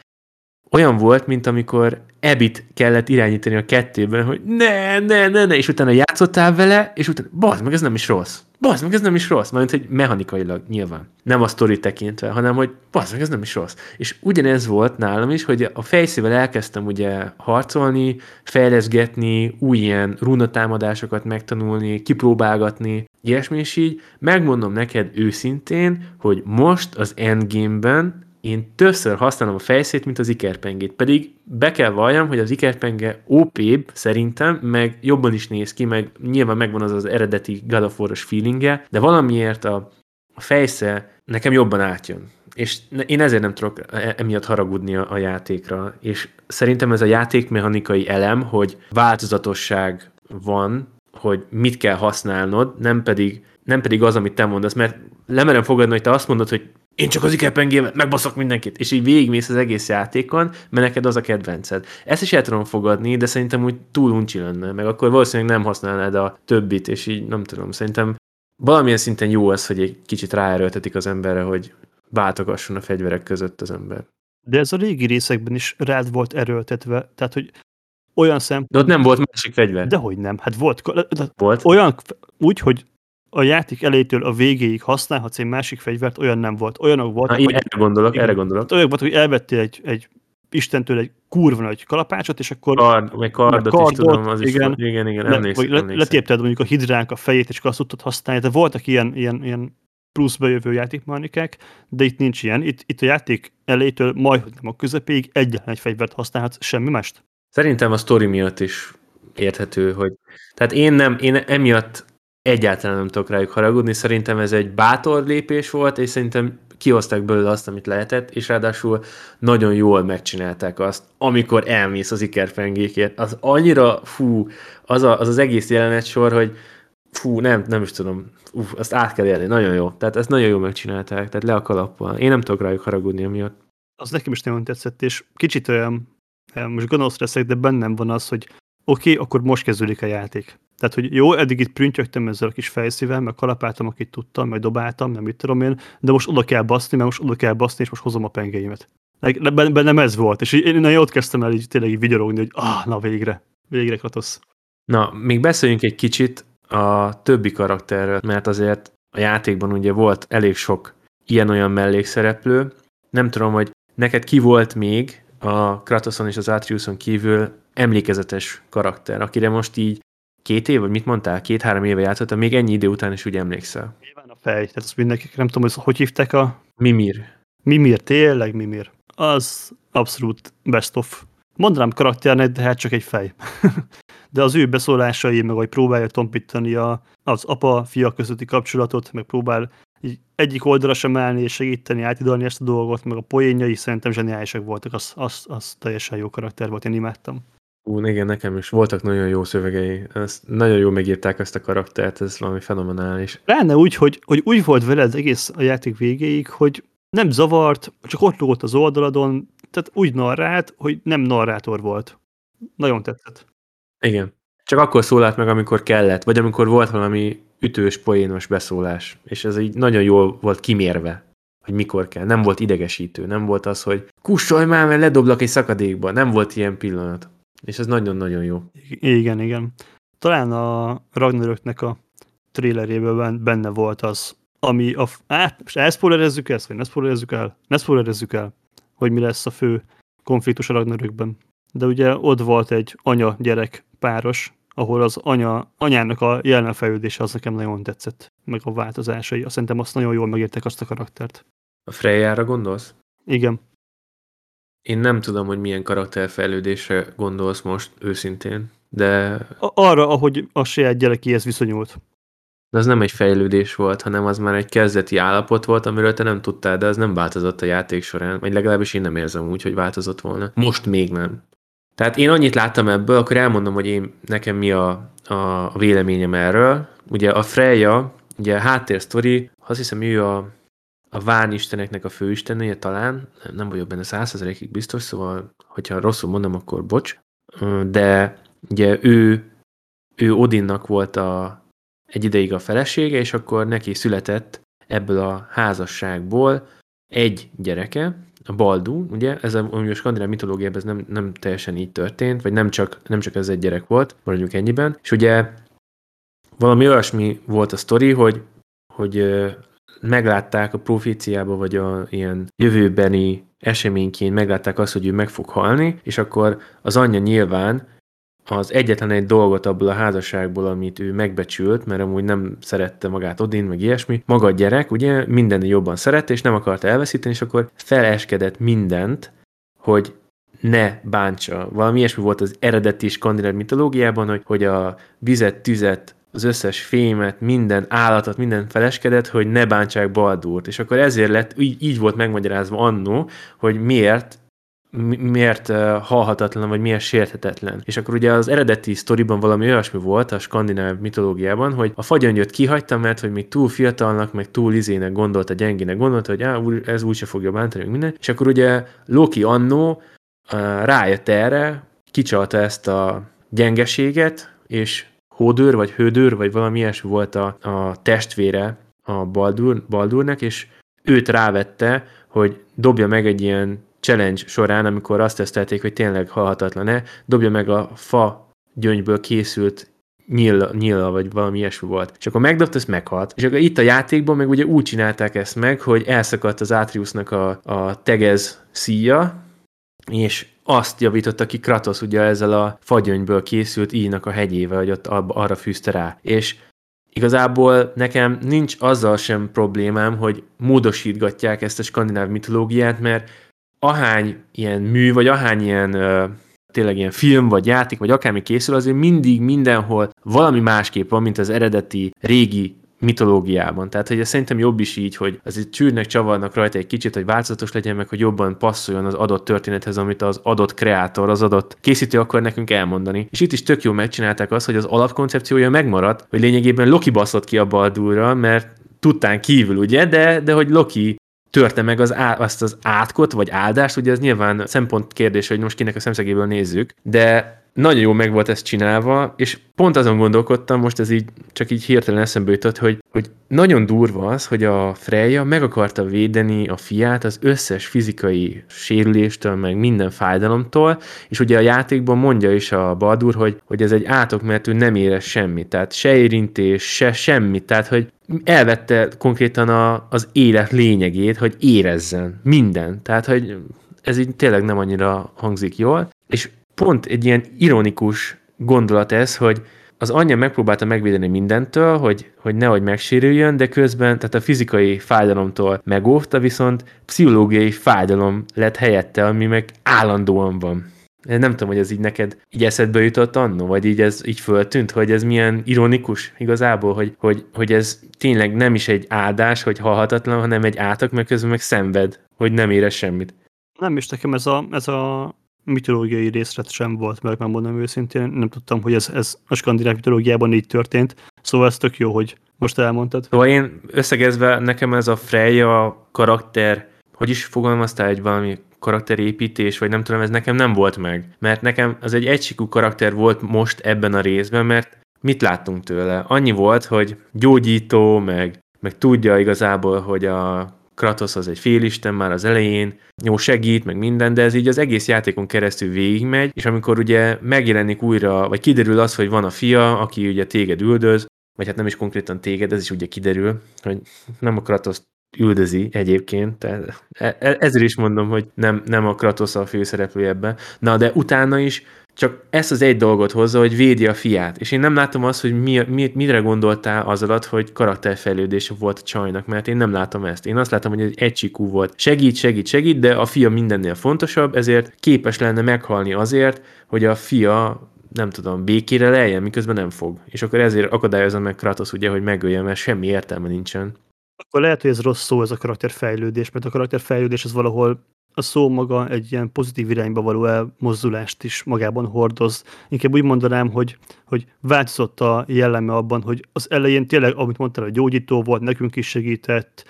olyan volt, mint amikor Ebit kellett irányítani a kettőben, hogy ne, ne, ne, ne, és utána játszottál vele, és utána, bazd meg, ez nem is rossz. Bazd meg, ez nem is rossz. Mert hogy mechanikailag nyilván. Nem a sztori tekintve, hanem hogy bazd meg, ez nem is rossz. És ugyanez volt nálam is, hogy a fejszével elkezdtem ugye harcolni, fejleszgetni, új ilyen runatámadásokat megtanulni, kipróbálgatni, ilyesmi, és így megmondom neked őszintén, hogy most az endgame-ben én többször használom a fejszét, mint az ikerpengét. Pedig be kell valljam, hogy az ikerpenge op szerintem, meg jobban is néz ki, meg nyilván megvan az az eredeti God feelingje, de valamiért a, a fejsze nekem jobban átjön. És én ezért nem tudok e, emiatt haragudni a, a játékra. És szerintem ez a játékmechanikai elem, hogy változatosság van, hogy mit kell használnod, nem pedig, nem pedig az, amit te mondasz, mert lemerem fogadni, hogy te azt mondod, hogy én csak az ikerpengémet megbaszok mindenkit, és így végigmész az egész játékon, mert neked az a kedvenced. Ezt is el tudom fogadni, de szerintem úgy túl uncsi lenne, meg akkor valószínűleg nem használnád a többit, és így nem tudom, szerintem valamilyen szinten jó az, hogy egy kicsit ráerőltetik az emberre, hogy váltogasson a fegyverek között az ember. De ez a régi részekben is rád volt erőltetve, tehát hogy olyan szempont... De ott nem volt másik fegyver. Dehogy nem, hát volt. Volt? Olyan, úgy, hogy a játék elejétől a végéig használhatsz egy másik fegyvert, olyan nem volt. Olyanok voltak, Na, hogy... Erre gondolok, igen, erre gondolok. Olyan volt, hogy elvettél egy, egy Istentől egy kurva nagy kalapácsot, és akkor... Kard, vagy kardot, kardot is tudom, az igen, is, igen, igen, emlékszem, le, emlékszem. Letépted mondjuk a hidránk a fejét, és akkor azt tudtad használni. De voltak ilyen, ilyen, ilyen plusz bejövő játékmanikák, de itt nincs ilyen. Itt, itt a játék elejétől majd nem a közepéig egyetlen egy fegyvert használhatsz, semmi mást. Szerintem a sztori miatt is érthető, hogy tehát én nem, én emiatt egyáltalán nem tudok rájuk haragudni. Szerintem ez egy bátor lépés volt, és szerintem kihozták belőle azt, amit lehetett, és ráadásul nagyon jól megcsinálták azt, amikor elmész az ikerpengékért. Az annyira, fú, az, a, az az egész jelenet sor, hogy fú, nem, nem is tudom, uf, azt át kell élni, nagyon jó. Tehát ezt nagyon jól megcsinálták, tehát le a kalappal. Én nem tudok rájuk haragudni amiatt. Az nekem is nagyon tetszett, és kicsit olyan, most gonosz leszek, de bennem van az, hogy oké, okay, akkor most kezdődik a játék. Tehát, hogy jó, eddig itt prüntjögtem ezzel a kis fejszível, meg kalapáltam, akit tudtam, meg dobáltam, nem mit tudom én, de most oda kell baszni, mert most oda kell baszni, és most hozom a pengeimet. Bennem ez volt, és én nagyon ott kezdtem el így tényleg így vigyorogni, hogy ah, na végre, végre Kratosz. Na, még beszéljünk egy kicsit a többi karakterről, mert azért a játékban ugye volt elég sok ilyen-olyan mellékszereplő. Nem tudom, hogy neked ki volt még a Kratoson és az Atriuson kívül emlékezetes karakter, akire most így két év, vagy mit mondtál? Két-három éve játszottam, még ennyi idő után is úgy emlékszel. Nyilván a fej, tehát azt mindenki, nem tudom, hogy hogy hívták a... Mimir. Mimir, tényleg Mimir. Az abszolút best of. Mondanám karakternek, de hát csak egy fej. (laughs) de az ő beszólásai, meg hogy próbálja tompítani a, az apa-fia közötti kapcsolatot, meg próbál így egyik oldalra sem állni és segíteni, átidalni ezt a dolgot, meg a poénjai szerintem zseniálisak voltak, az, az, az teljesen jó karakter volt, én imádtam. Ú, igen, nekem is voltak nagyon jó szövegei. Ezt, nagyon jó megírták ezt a karaktert, ez valami fenomenális. Lenne úgy, hogy, hogy úgy volt vele az egész a játék végéig, hogy nem zavart, csak ott lógott az oldaladon, tehát úgy narrált, hogy nem narrátor volt. Nagyon tetszett. Igen. Csak akkor szólalt meg, amikor kellett, vagy amikor volt valami ütős, poénos beszólás. És ez így nagyon jól volt kimérve, hogy mikor kell. Nem volt idegesítő, nem volt az, hogy kussolj már, mert ledoblak egy szakadékba. Nem volt ilyen pillanat. És ez nagyon-nagyon jó. Igen, igen. Talán a Ragnaröknek a trailerében benne volt az, ami a... Á, most elszpoilerezzük ezt, vagy ne spoilerezzük el? Ne spoilerezzük el, hogy mi lesz a fő konfliktus a Ragnarökben. De ugye ott volt egy anya-gyerek páros, ahol az anya, anyának a jelenfejlődése az nekem nagyon tetszett, meg a változásai. Azt szerintem azt nagyon jól megértek azt a karaktert. A Frejára gondolsz? Igen. Én nem tudom, hogy milyen karakterfejlődésre gondolsz most őszintén, de... Arra, ahogy a saját gyerekéhez viszonyult. De az nem egy fejlődés volt, hanem az már egy kezdeti állapot volt, amiről te nem tudtál, de az nem változott a játék során. Vagy legalábbis én nem érzem úgy, hogy változott volna. Most még nem. Tehát én annyit láttam ebből, akkor elmondom, hogy én, nekem mi a, a véleményem erről. Ugye a Freya, ugye a háttérsztori, azt hiszem ő a, a Ván isteneknek a főistenője talán, nem vagyok benne százszerzelékig biztos, szóval, hogyha rosszul mondom, akkor bocs. De ugye ő, ő Odinnak volt a, egy ideig a felesége, és akkor neki született ebből a házasságból egy gyereke, a Baldu, ugye, ez a, a skandináv mitológiában ez nem, nem teljesen így történt, vagy nem csak, nem csak ez egy gyerek volt, maradjunk ennyiben, és ugye valami olyasmi volt a sztori, hogy, hogy meglátták a proféciába, vagy a ilyen jövőbeni eseményként meglátták azt, hogy ő meg fog halni, és akkor az anyja nyilván az egyetlen egy dolgot abból a házasságból, amit ő megbecsült, mert amúgy nem szerette magát Odin, meg ilyesmi, maga a gyerek, ugye minden jobban szerette, és nem akarta elveszíteni, és akkor feleskedett mindent, hogy ne bántsa. Valami ilyesmi volt az eredeti skandináv mitológiában, hogy, hogy a vizet, tüzet, az összes fémet, minden állatot, minden feleskedett, hogy ne bántsák Baldúrt. És akkor ezért lett, így, így volt megmagyarázva annó, hogy miért miért halhatatlan, vagy miért sérthetetlen. És akkor ugye az eredeti sztoriban valami olyasmi volt a skandináv mitológiában, hogy a fagyöngyöt kihagyta, mert hogy még túl fiatalnak, meg túl izének gondolta, gyengének gondolta, hogy á, ez úgyse fogja bántani, meg minden. És akkor ugye Loki annó rájött erre, kicsalta ezt a gyengeséget, és hódőr, vagy hődőr, vagy valami ilyesmi volt a, a testvére a Baldur, Baldurnek, és őt rávette, hogy dobja meg egy ilyen challenge során, amikor azt tesztelték, hogy tényleg halhatatlan-e, dobja meg a fa gyöngyből készült nyilla, nyilla, vagy valami ilyesmi volt. És akkor megdobta, ezt meghalt. És akkor itt a játékban meg ugye úgy csinálták ezt meg, hogy elszakadt az Atriusnak a, a tegez szíja, és azt javította ki Kratos ugye ezzel a fagyönyből készült íjnak a hegyével, hogy ott arra fűzte rá. És igazából nekem nincs azzal sem problémám, hogy módosítgatják ezt a skandináv mitológiát, mert ahány ilyen mű, vagy ahány ilyen ö, tényleg ilyen film, vagy játék, vagy akármi készül, azért mindig mindenhol valami másképp van, mint az eredeti régi mitológiában. Tehát, hogy ez szerintem jobb is így, hogy azért csűrnek, csavarnak rajta egy kicsit, hogy változatos legyen, meg hogy jobban passzoljon az adott történethez, amit az adott kreátor, az adott készítő akar nekünk elmondani. És itt is tök jó megcsinálták azt, hogy az alapkoncepciója megmaradt, hogy lényegében Loki baszott ki a Baldurra, mert tudtán kívül, ugye, de, de hogy Loki törte meg az á, azt az átkot, vagy áldást, ugye ez nyilván szempont kérdés, hogy most kinek a szemszegéből nézzük, de nagyon jó meg volt ezt csinálva, és pont azon gondolkodtam, most ez így csak így hirtelen eszembe jutott, hogy, hogy nagyon durva az, hogy a Freya meg akarta védeni a fiát az összes fizikai sérüléstől, meg minden fájdalomtól, és ugye a játékban mondja is a Baldur, hogy, hogy ez egy átok, mert ő nem érez semmit, tehát se érintés, se semmit, tehát hogy elvette konkrétan a, az élet lényegét, hogy érezzen minden. Tehát, hogy ez így tényleg nem annyira hangzik jól, és pont egy ilyen ironikus gondolat ez, hogy az anyja megpróbálta megvédeni mindentől, hogy, hogy nehogy megsérüljön, de közben, tehát a fizikai fájdalomtól megóvta, viszont pszichológiai fájdalom lett helyette, ami meg állandóan van. Nem tudom, hogy ez így neked így eszedbe jutott annó, vagy így ez így föltűnt, hogy ez milyen ironikus igazából, hogy, hogy, hogy ez tényleg nem is egy áldás, hogy halhatatlan, hanem egy átok, mert közben meg szenved, hogy nem érez semmit. Nem is nekem ez a, ez a mitológiai részlet sem volt, meg mondom őszintén, nem tudtam, hogy ez, ez a skandináv mitológiában így történt, szóval ez tök jó, hogy most elmondtad. Szóval én összegezve nekem ez a Freya karakter, hogy is fogalmaztál egy valami karakterépítés, vagy nem tudom, ez nekem nem volt meg. Mert nekem az egy egysikú karakter volt most ebben a részben, mert mit láttunk tőle? Annyi volt, hogy gyógyító, meg, meg tudja igazából, hogy a Kratos az egy félisten már az elején, jó segít, meg minden, de ez így az egész játékon keresztül végigmegy, és amikor ugye megjelenik újra, vagy kiderül az, hogy van a fia, aki ugye téged üldöz, vagy hát nem is konkrétan téged, ez is ugye kiderül, hogy nem a Kratos üldözi egyébként, tehát e, e, ezért is mondom, hogy nem, nem a Kratos a főszereplő ebben. Na, de utána is csak ezt az egy dolgot hozza, hogy védi a fiát. És én nem látom azt, hogy mi, mi, mire gondoltál az alatt, hogy karakterfejlődés volt a csajnak, mert én nem látom ezt. Én azt látom, hogy egy egysikú volt. Segít, segít, segít, de a fia mindennél fontosabb, ezért képes lenne meghalni azért, hogy a fia nem tudom, békére lejjen, miközben nem fog. És akkor ezért akadályozza meg Kratos ugye, hogy megölje, mert semmi értelme nincsen. Akkor lehet, hogy ez rossz szó, ez a karakterfejlődés, mert a karakterfejlődés az valahol a szó maga egy ilyen pozitív irányba való elmozdulást is magában hordoz. Inkább úgy mondanám, hogy, hogy változott a jelleme abban, hogy az elején tényleg, amit mondtál, a gyógyító volt, nekünk is segített,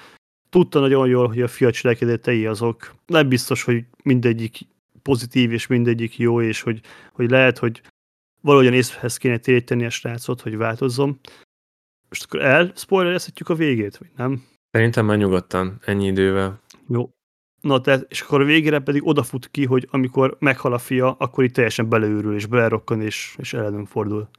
tudta nagyon jól, hogy a fia cselekedetei azok nem biztos, hogy mindegyik pozitív és mindegyik jó, és hogy, hogy lehet, hogy valahogyan észhez kéne téríteni a srácot, hogy változzon. Most akkor el spoilerezhetjük a végét, vagy nem? Szerintem már nyugodtan, ennyi idővel. Jó. Na, tehát, és akkor a végére pedig odafut ki, hogy amikor meghal a fia, akkor itt teljesen beleőrül, és belerokkan, és, és ellenünk fordul.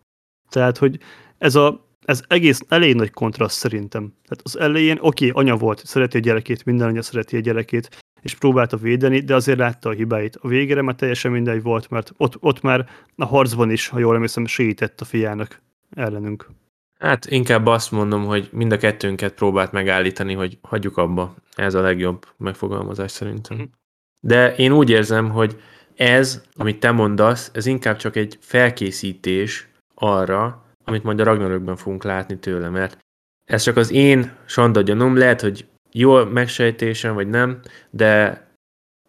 Tehát, hogy ez a ez egész elég nagy kontraszt szerintem. Tehát az elején, oké, okay, anya volt, szereti a gyerekét, minden anya szereti a gyerekét, és próbálta védeni, de azért látta a hibáit. A végére már teljesen mindegy volt, mert ott, ott már a harcban is, ha jól emlékszem, segített a fiának ellenünk. Hát inkább azt mondom, hogy mind a kettőnket próbált megállítani, hogy hagyjuk abba. Ez a legjobb megfogalmazás szerintem. Mhm. De én úgy érzem, hogy ez, amit te mondasz, ez inkább csak egy felkészítés arra, amit majd a Ragnarökben fogunk látni tőle, mert ez csak az én sanda gyanom, lehet, hogy jó megsejtésem, vagy nem, de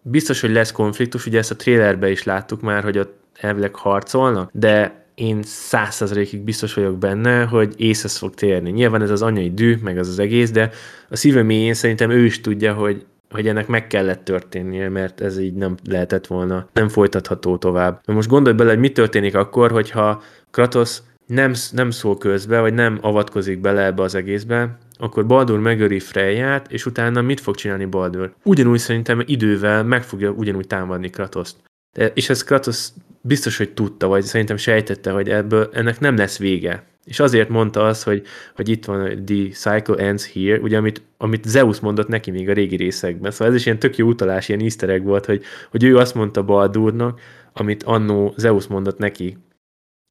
biztos, hogy lesz konfliktus, ugye ezt a trailerbe is láttuk már, hogy ott elvileg harcolnak, de én százszerzalékig biztos vagyok benne, hogy észhez fog térni. Nyilván ez az anyai dű, meg az az egész, de a szíve mélyén szerintem ő is tudja, hogy, hogy ennek meg kellett történnie, mert ez így nem lehetett volna, nem folytatható tovább. Most gondolj bele, hogy mi történik akkor, hogyha Kratos nem, nem szól közbe, vagy nem avatkozik bele ebbe az egészbe, akkor Baldur megöri Freyját, és utána mit fog csinálni Baldur? Ugyanúgy szerintem idővel meg fogja ugyanúgy támadni Kratoszt. De, és ez Kratos biztos, hogy tudta, vagy szerintem sejtette, hogy ebből ennek nem lesz vége. És azért mondta azt, hogy, hogy itt van, the cycle ends here, ugye amit, amit Zeus mondott neki még a régi részekben. Szóval ez is ilyen tök jó utalás, ilyen easter egg volt, hogy, hogy ő azt mondta Baldurnak, amit annó Zeus mondott neki.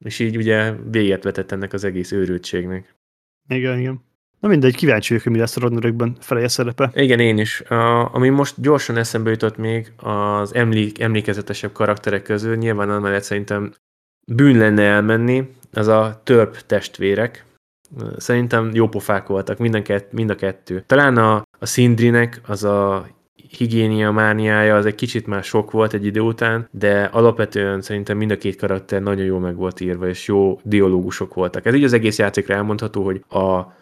És így ugye véget vetett ennek az egész őrültségnek. Igen, igen. Na mindegy, kíváncsi vagyok, hogy mi lesz a Ragnarökben feleje szerepe. Igen, én is. A, ami most gyorsan eszembe jutott még az emlék, emlékezetesebb karakterek közül, nyilván amellett szerintem bűn lenne elmenni, az a törp testvérek. Szerintem jó pofák voltak, mind a, mind a kettő. Talán a, a Sindrinek az a higiénia mániája az egy kicsit már sok volt egy idő után, de alapvetően szerintem mind a két karakter nagyon jó meg volt írva, és jó dialógusok voltak. Ez így az egész játékra elmondható, hogy a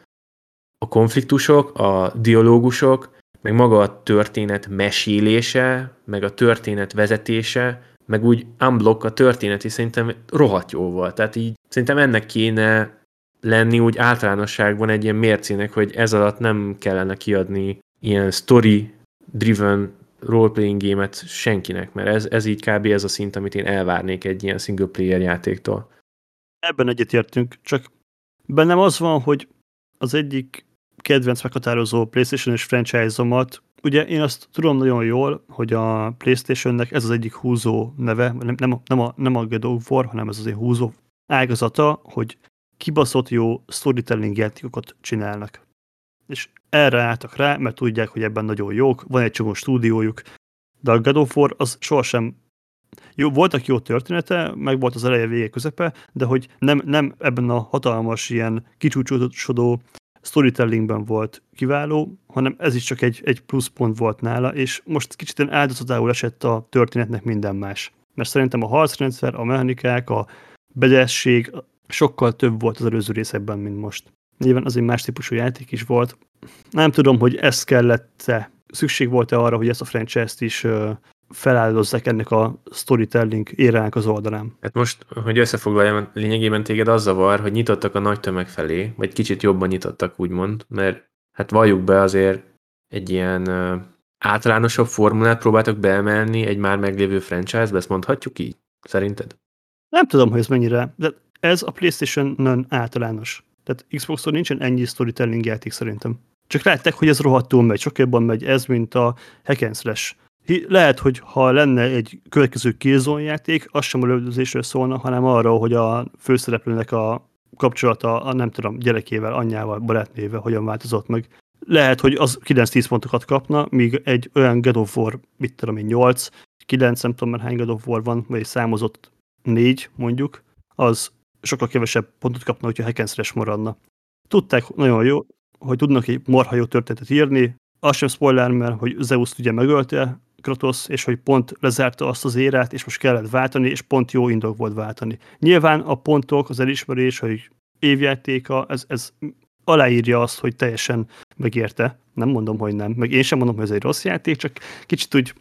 a konfliktusok, a dialógusok, meg maga a történet mesélése, meg a történet vezetése, meg úgy unblock a történet is szerintem rohadt jó volt. Tehát így szerintem ennek kéne lenni úgy általánosságban egy ilyen mércének, hogy ez alatt nem kellene kiadni ilyen story-driven role-playing gémet senkinek, mert ez, ez így kb. ez a szint, amit én elvárnék egy ilyen single player játéktól. Ebben egyetértünk, csak bennem az van, hogy az egyik kedvenc meghatározó PlayStation-es franchise-omat. Ugye én azt tudom nagyon jól, hogy a PlayStation-nek ez az egyik húzó neve, nem, nem, nem, a, nem a God of War, hanem ez az egy húzó ágazata, hogy kibaszott jó storytelling játékokat csinálnak. És erre álltak rá, mert tudják, hogy ebben nagyon jók, van egy csomó stúdiójuk, de a God of War az sohasem jó, voltak jó története, meg volt az eleje, vége, közepe, de hogy nem, nem ebben a hatalmas ilyen kicsúcsosodó storytellingben volt kiváló, hanem ez is csak egy, egy pluszpont volt nála, és most kicsit áldozatául esett a történetnek minden más. Mert szerintem a harcrendszer, a mechanikák, a bedesség sokkal több volt az előző részekben, mint most. Nyilván azért más típusú játék is volt. Nem tudom, hogy ez kellett-e, szükség volt-e arra, hogy ezt a franchise-t is feláldozzák ennek a storytelling érának az oldalán. Hát most, hogy összefoglaljam, lényegében téged az zavar, hogy nyitottak a nagy tömeg felé, vagy kicsit jobban nyitottak, úgymond, mert hát valljuk be azért egy ilyen általánosabb formulát próbáltak beemelni egy már meglévő franchise-be, ezt mondhatjuk így, szerinted? Nem tudom, hogy ez mennyire, de ez a PlayStation-on általános. Tehát Xboxon nincsen ennyi storytelling játék szerintem. Csak látták, hogy ez rohadtul megy, sok jobban megy ez, mint a hack and slash. Lehet, hogy ha lenne egy következő Killzone játék, az sem a lövöldözésről szólna, hanem arról, hogy a főszereplőnek a kapcsolata a nem tudom, gyerekével, anyjával, barátnével hogyan változott meg. Lehet, hogy az 9-10 pontokat kapna, míg egy olyan God of War, mit tudom én, 8, 9, nem tudom már hány God of War van, vagy számozott 4 mondjuk, az sokkal kevesebb pontot kapna, hogyha hack maradna. Tudták nagyon jó, hogy tudnak egy marha jó történetet írni, az sem spoiler, mert hogy Zeus ugye megölte Kratos, és hogy pont lezárta azt az érát, és most kellett váltani, és pont jó indok volt váltani. Nyilván a pontok, az elismerés, hogy évjátéka, ez, ez aláírja azt, hogy teljesen megérte. Nem mondom, hogy nem. Meg én sem mondom, hogy ez egy rossz játék, csak kicsit úgy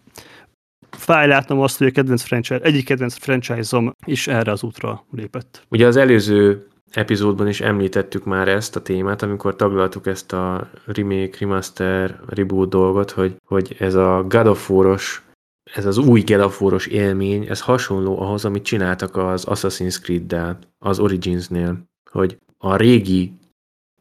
fáj látnom azt, hogy a kedvenc franchise, egyik kedvenc franchise-om is erre az útra lépett. Ugye az előző epizódban is említettük már ezt a témát, amikor taglaltuk ezt a remake, remaster, reboot dolgot, hogy, hogy ez a God of War-os, ez az új God of War-os élmény, ez hasonló ahhoz, amit csináltak az Assassin's Creed-del, az Origins-nél, hogy a régi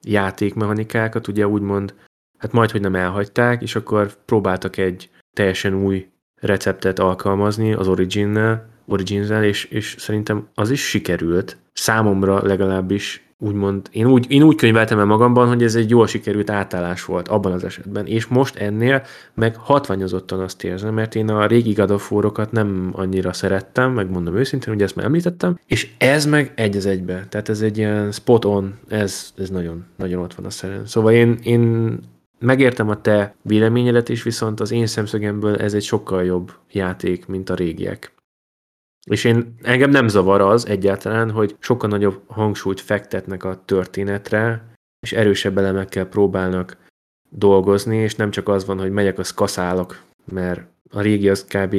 játékmechanikákat ugye úgymond, hát majd, hogy nem elhagyták, és akkor próbáltak egy teljesen új receptet alkalmazni az Origin-nel, origins és, és szerintem az is sikerült. Számomra legalábbis úgymond, én úgy, én úgy könyveltem el magamban, hogy ez egy jól sikerült átállás volt abban az esetben, és most ennél meg hatványozottan azt érzem, mert én a régi War-okat nem annyira szerettem, megmondom őszintén, hogy ezt már említettem, és ez meg egy az egybe, tehát ez egy ilyen spot on, ez, ez nagyon, nagyon ott van a szerint. Szóval én, én megértem a te véleményedet is, viszont az én szemszögemből ez egy sokkal jobb játék, mint a régiek. És én, engem nem zavar az egyáltalán, hogy sokkal nagyobb hangsúlyt fektetnek a történetre, és erősebb elemekkel próbálnak dolgozni, és nem csak az van, hogy megyek, az kaszálok, mert a régi az kb.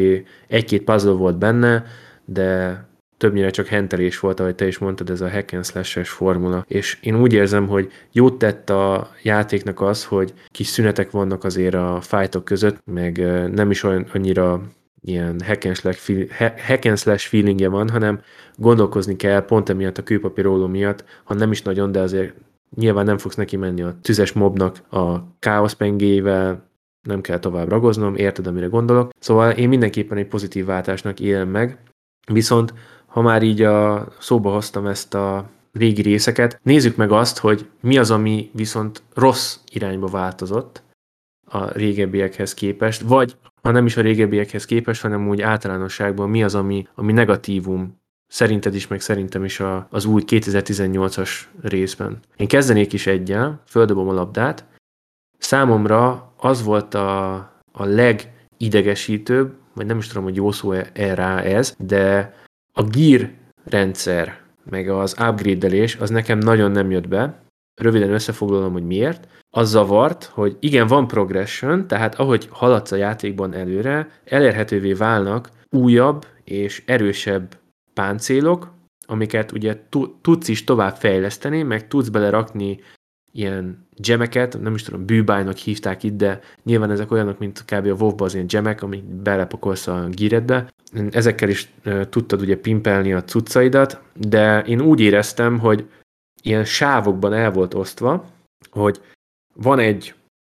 egy-két puzzle volt benne, de többnyire csak hentelés volt, ahogy te is mondtad, ez a hack and slash formula. És én úgy érzem, hogy jót tett a játéknak az, hogy kis szünetek vannak azért a fájtok között, meg nem is olyan annyira ilyen hack feelingje van, hanem gondolkozni kell pont emiatt a kőpapíróló miatt, ha nem is nagyon, de azért nyilván nem fogsz neki menni a tüzes mobnak a káoszpengével, nem kell tovább ragoznom, érted, amire gondolok. Szóval én mindenképpen egy pozitív váltásnak élem meg, viszont ha már így a szóba hoztam ezt a régi részeket, nézzük meg azt, hogy mi az, ami viszont rossz irányba változott a régebbiekhez képest, vagy ha nem is a régebbiekhez képest, hanem úgy általánosságban mi az, ami, ami negatívum szerinted is, meg szerintem is a, az új 2018-as részben. Én kezdenék is egyel, földobom a labdát. Számomra az volt a, a legidegesítőbb, vagy nem is tudom, hogy jó szó-e rá ez, de a gear rendszer, meg az upgrade-delés, az nekem nagyon nem jött be. Röviden összefoglalom, hogy miért az zavart, hogy igen, van progression, tehát ahogy haladsz a játékban előre, elérhetővé válnak újabb és erősebb páncélok, amiket ugye tudsz is tovább fejleszteni, meg tudsz belerakni ilyen gemeket, nem is tudom, bűbájnak hívták itt, de nyilván ezek olyanok, mint kb. a wow az ilyen gemek, amik belepakolsz a gíredbe. Ezekkel is tudtad ugye pimpelni a cuccaidat, de én úgy éreztem, hogy ilyen sávokban el volt osztva, hogy van egy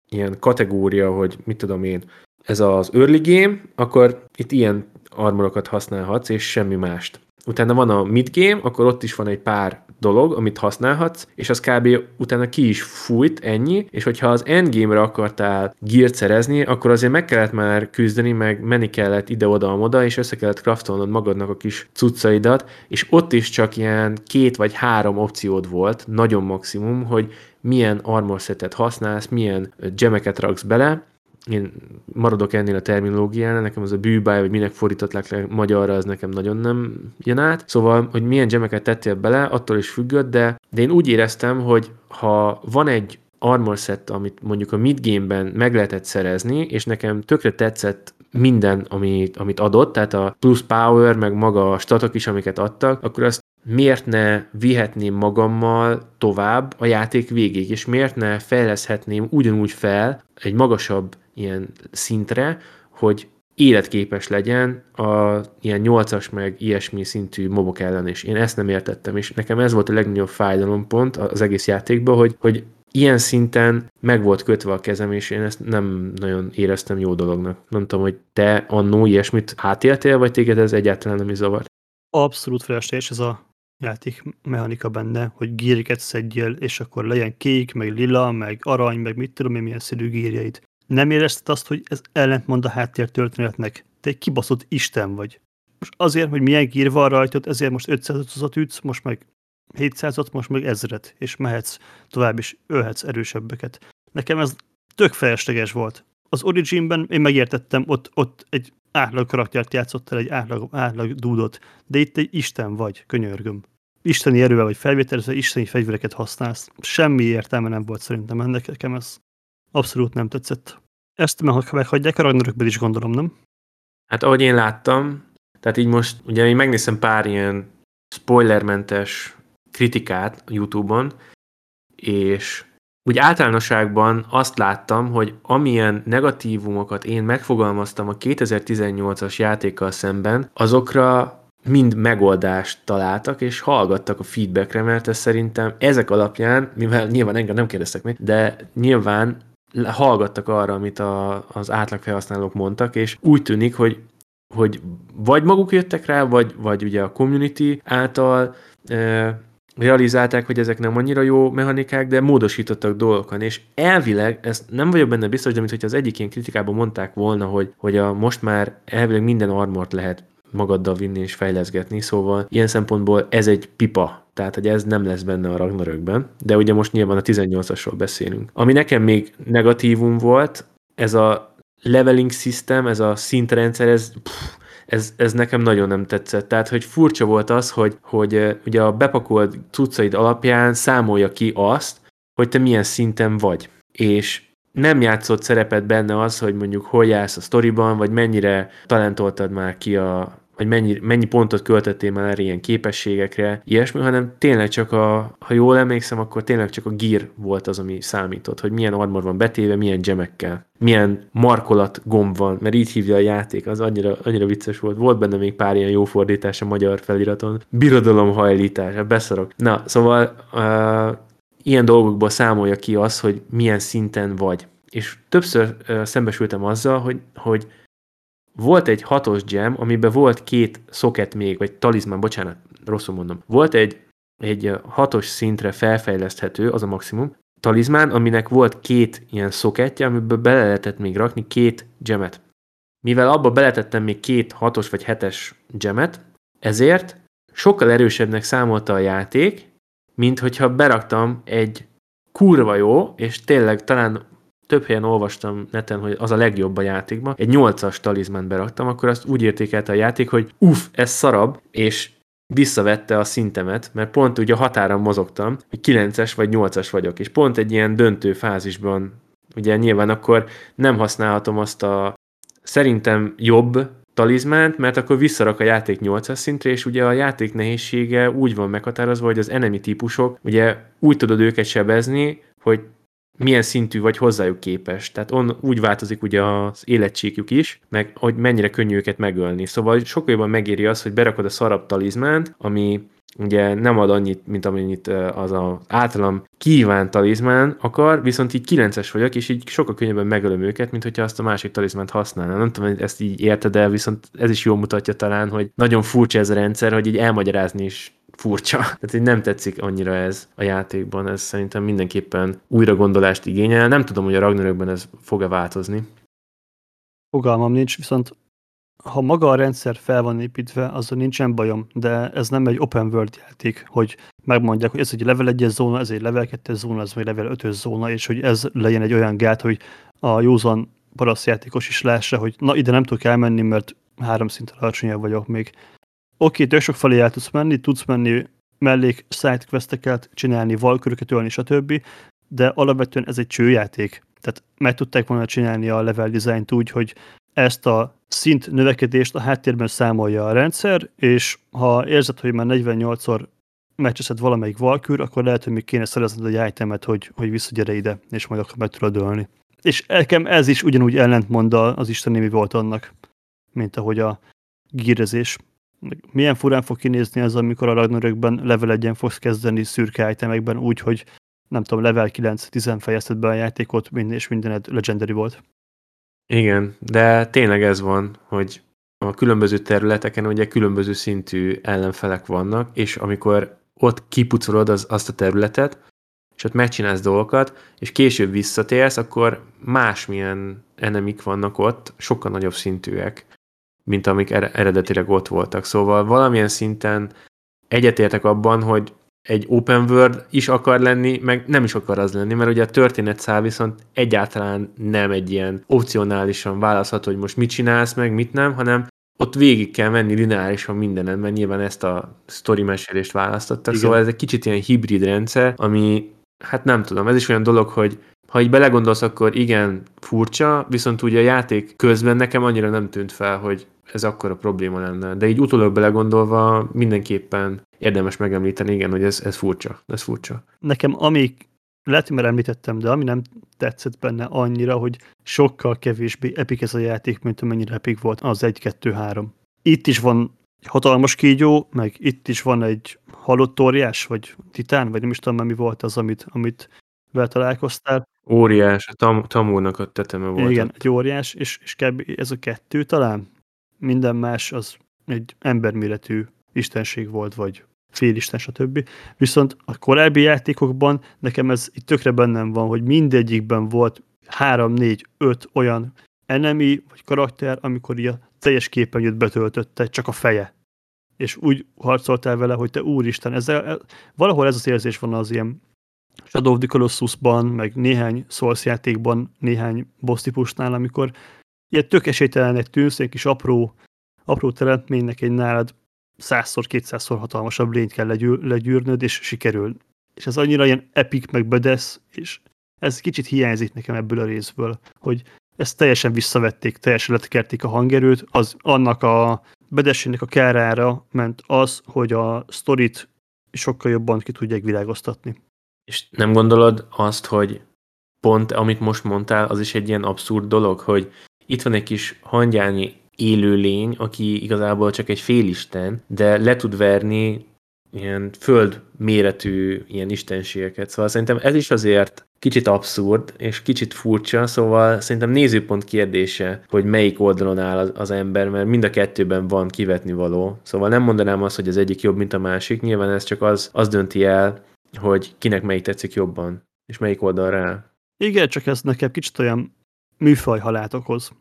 ilyen kategória, hogy mit tudom én, ez az early game, akkor itt ilyen armorokat használhatsz, és semmi mást. Utána van a mid game, akkor ott is van egy pár dolog, amit használhatsz, és az kb. utána ki is fújt, ennyi, és hogyha az endgame-re akartál gírt szerezni, akkor azért meg kellett már küzdeni, meg menni kellett ide-oda-amoda, és össze kellett craftolnod magadnak a kis cuccaidat, és ott is csak ilyen két vagy három opciód volt, nagyon maximum, hogy milyen armor setet használsz, milyen gemeket raksz bele, én maradok ennél a terminológiánál, nekem az a bűbáj, vagy minek fordították le magyarra, az nekem nagyon nem jön át. Szóval, hogy milyen gemeket tettél bele, attól is függött, de, de én úgy éreztem, hogy ha van egy armor set, amit mondjuk a midgame-ben meg lehetett szerezni, és nekem tökre tetszett minden, amit, amit adott, tehát a plus power, meg maga a statok is, amiket adtak, akkor azt miért ne vihetném magammal tovább a játék végéig, és miért ne fejleszhetném ugyanúgy fel egy magasabb ilyen szintre, hogy életképes legyen a ilyen nyolcas meg ilyesmi szintű mobok ellen, és én ezt nem értettem, és nekem ez volt a legnagyobb fájdalompont az egész játékban, hogy, hogy ilyen szinten meg volt kötve a kezem, és én ezt nem nagyon éreztem jó dolognak. Nem tudom, hogy te annó ilyesmit hátéltél, vagy téged ez egyáltalán nem is zavart? Abszolút felesleges ez a játék mechanika benne, hogy gíreket szedjél, és akkor legyen kék, meg lila, meg arany, meg mit tudom én, milyen színű gírjaid. Nem érezted azt, hogy ez ellentmond a háttér történetnek? Te egy kibaszott Isten vagy. Most azért, hogy milyen gír van rajtad, ezért most 500-at ütsz, most meg 700-at, most meg ezret, és mehetsz tovább, is ölhetsz erősebbeket. Nekem ez tök felesleges volt. Az Originben én megértettem, ott, ott egy átlag karaktert játszottál, egy átlag, átlag dúdot, de itt egy Isten vagy, könyörgöm. Isteni erővel vagy felvételezve, isteni fegyvereket használsz. Semmi értelme nem volt szerintem ennek, nekem ez abszolút nem tetszett. Ezt meghagyják a Ragnarökben is gondolom, nem? Hát ahogy én láttam, tehát így most, ugye én megnézem pár ilyen spoilermentes kritikát YouTube-on, és úgy általánosságban azt láttam, hogy amilyen negatívumokat én megfogalmaztam a 2018-as játékkal szemben, azokra mind megoldást találtak, és hallgattak a feedbackre, mert ez szerintem ezek alapján, mivel nyilván engem nem kérdeztek meg, de nyilván hallgattak arra, amit a, az átlag felhasználók mondtak, és úgy tűnik, hogy, hogy vagy maguk jöttek rá, vagy, vagy ugye a community által e, realizálták, hogy ezek nem annyira jó mechanikák, de módosítottak dolgokon, és elvileg, ezt nem vagyok benne biztos, de mint hogy az egyik ilyen kritikában mondták volna, hogy, hogy a most már elvileg minden armort lehet magaddal vinni és fejleszgetni, szóval ilyen szempontból ez egy pipa, tehát hogy ez nem lesz benne a Ragnarökben, de ugye most nyilván a 18-asról beszélünk. Ami nekem még negatívum volt, ez a leveling system, ez a szintrendszer, ez, pff, ez, ez nekem nagyon nem tetszett. Tehát, hogy furcsa volt az, hogy, hogy ugye a bepakolt cuccaid alapján számolja ki azt, hogy te milyen szinten vagy. És nem játszott szerepet benne az, hogy mondjuk hol jársz a sztoriban, vagy mennyire talentoltad már ki a, vagy mennyi, mennyi pontot költöttél már ilyen képességekre, ilyesmi, hanem tényleg csak a, ha jól emlékszem, akkor tényleg csak a gear volt az, ami számított, hogy milyen armor van betéve, milyen gemekkel, milyen markolat gomb van, mert így hívja a játék, az annyira, annyira vicces volt. Volt benne még pár ilyen jó fordítás a magyar feliraton. Birodalom hajlítás, hát beszarok. Na, szóval uh, ilyen dolgokból számolja ki az, hogy milyen szinten vagy. És többször uh, szembesültem azzal, hogy, hogy volt egy hatos gem, amiben volt két szoket még, vagy talizmán, bocsánat, rosszul mondom. Volt egy, egy hatos szintre felfejleszthető, az a maximum, talizmán, aminek volt két ilyen szoketje, amiből bele lehetett még rakni két gemet. Mivel abba beletettem még két hatos vagy hetes gemet, ezért sokkal erősebbnek számolta a játék, mint hogyha beraktam egy kurva jó, és tényleg talán több helyen olvastam neten, hogy az a legjobb a játékban, egy 8-as talizmánt beraktam, akkor azt úgy értékelte a játék, hogy uff, ez szarab, és visszavette a szintemet, mert pont ugye a határon mozogtam, hogy 9-es vagy 8-as vagyok, és pont egy ilyen döntő fázisban, ugye nyilván akkor nem használhatom azt a szerintem jobb talizmánt, mert akkor visszarak a játék 8-as szintre, és ugye a játék nehézsége úgy van meghatározva, hogy az enemy típusok, ugye úgy tudod őket sebezni, hogy milyen szintű vagy hozzájuk képes. Tehát on, úgy változik ugye az életcsíkjuk is, meg hogy mennyire könnyű őket megölni. Szóval sokkal jobban megéri az, hogy berakod a szarab talizmánt, ami ugye nem ad annyit, mint amennyit az a általam kívánt talizmán akar, viszont így 9-es vagyok, és így sokkal könnyebben megölöm őket, mint hogyha azt a másik talizmánt használnám. Nem tudom, hogy ezt így érted el, viszont ez is jól mutatja talán, hogy nagyon furcsa ez a rendszer, hogy így elmagyarázni is furcsa. Tehát hogy nem tetszik annyira ez a játékban, ez szerintem mindenképpen újra gondolást igényel. Nem tudom, hogy a Ragnarökben ez fog-e változni. Fogalmam nincs, viszont ha maga a rendszer fel van építve, azzal nincsen bajom, de ez nem egy open world játék, hogy megmondják, hogy ez egy level 1 zóna, ez egy level 2 zóna, ez egy level 5 zóna, és hogy ez legyen egy olyan gát, hogy a józan parasztjátékos is lássa, hogy na ide nem tudok elmenni, mert három szinten alacsonyabb vagyok még oké, tök sok felé el tudsz menni, tudsz menni mellék sidequesteket csinálni, valköröket ölni, stb., de alapvetően ez egy csőjáték. Tehát meg tudták volna csinálni a level design-t úgy, hogy ezt a szint növekedést a háttérben számolja a rendszer, és ha érzed, hogy már 48-szor megcseszed valamelyik valkür, akkor lehet, hogy még kéne szerezned egy itemet, hogy, hogy visszagyere ide, és majd akkor meg tudod ölni. És nekem ez is ugyanúgy ellentmond az Isten mi volt annak, mint ahogy a gírezés milyen furán fog kinézni ez, amikor a Ragnarökben level 1 fogsz kezdeni szürke itemekben úgy, hogy nem tudom, level 9-10 fejezted be a játékot, minden és mindened legendary volt. Igen, de tényleg ez van, hogy a különböző területeken ugye különböző szintű ellenfelek vannak, és amikor ott kipucolod az, azt a területet, és ott megcsinálsz dolgokat, és később visszatérsz, akkor másmilyen enemik vannak ott, sokkal nagyobb szintűek, mint amik eredetileg ott voltak. Szóval valamilyen szinten egyetértek abban, hogy egy open world is akar lenni, meg nem is akar az lenni, mert ugye a történet szál viszont egyáltalán nem egy ilyen opcionálisan választható, hogy most mit csinálsz meg, mit nem, hanem ott végig kell menni lineárisan mindenen, mert nyilván ezt a story mesélést választottak, Igen. szóval ez egy kicsit ilyen hibrid rendszer, ami hát nem tudom, ez is olyan dolog, hogy ha így belegondolsz, akkor igen, furcsa, viszont ugye a játék közben nekem annyira nem tűnt fel, hogy ez akkor a probléma lenne. De így utólag belegondolva mindenképpen érdemes megemlíteni, igen, hogy ez, ez furcsa. Ez furcsa. Nekem ami, lehet, hogy már említettem, de ami nem tetszett benne annyira, hogy sokkal kevésbé epik ez a játék, mint amennyire epik volt az 1-2-3. Itt is van egy hatalmas kígyó, meg itt is van egy halott óriás, vagy titán, vagy nem is tudom, mi volt az, amit, amit vele találkoztál. Óriás, a tam, Tamúrnak a teteme volt. Igen, ott. egy óriás, és, és kb. ez a kettő talán, minden más az egy emberméretű istenség volt, vagy félisten, stb. Viszont a korábbi játékokban nekem ez itt tökre bennem van, hogy mindegyikben volt három, négy, öt olyan enemy, vagy karakter, amikor így a teljes képernyőt betöltötte, csak a feje. És úgy harcoltál vele, hogy te úristen, ezzel, valahol ez az érzés van az ilyen Shadow of the Colossusban, meg néhány Souls játékban, néhány boss típusnál, amikor ilyen tök esélytelenek tűnsz, egy kis apró, apró teremtménynek egy nálad százszor, kétszázszor hatalmasabb lényt kell legyűr, legyűrnöd, és sikerül. És ez annyira ilyen epic, meg bedesz, és ez kicsit hiányzik nekem ebből a részből, hogy ezt teljesen visszavették, teljesen letekerték a hangerőt, az annak a bedessének a kárára ment az, hogy a sztorit sokkal jobban ki tudják világoztatni. És nem gondolod azt, hogy pont amit most mondtál, az is egy ilyen abszurd dolog, hogy itt van egy kis hangyányi élőlény, aki igazából csak egy félisten, de le tud verni ilyen föld méretű ilyen istenségeket. Szóval szerintem ez is azért kicsit abszurd, és kicsit furcsa, szóval szerintem nézőpont kérdése, hogy melyik oldalon áll az, ember, mert mind a kettőben van kivetni való. Szóval nem mondanám azt, hogy az egyik jobb, mint a másik, nyilván ez csak az, az dönti el, hogy kinek melyik tetszik jobban, és melyik oldalra áll. Igen, csak ez nekem kicsit olyan műfaj halátokhoz.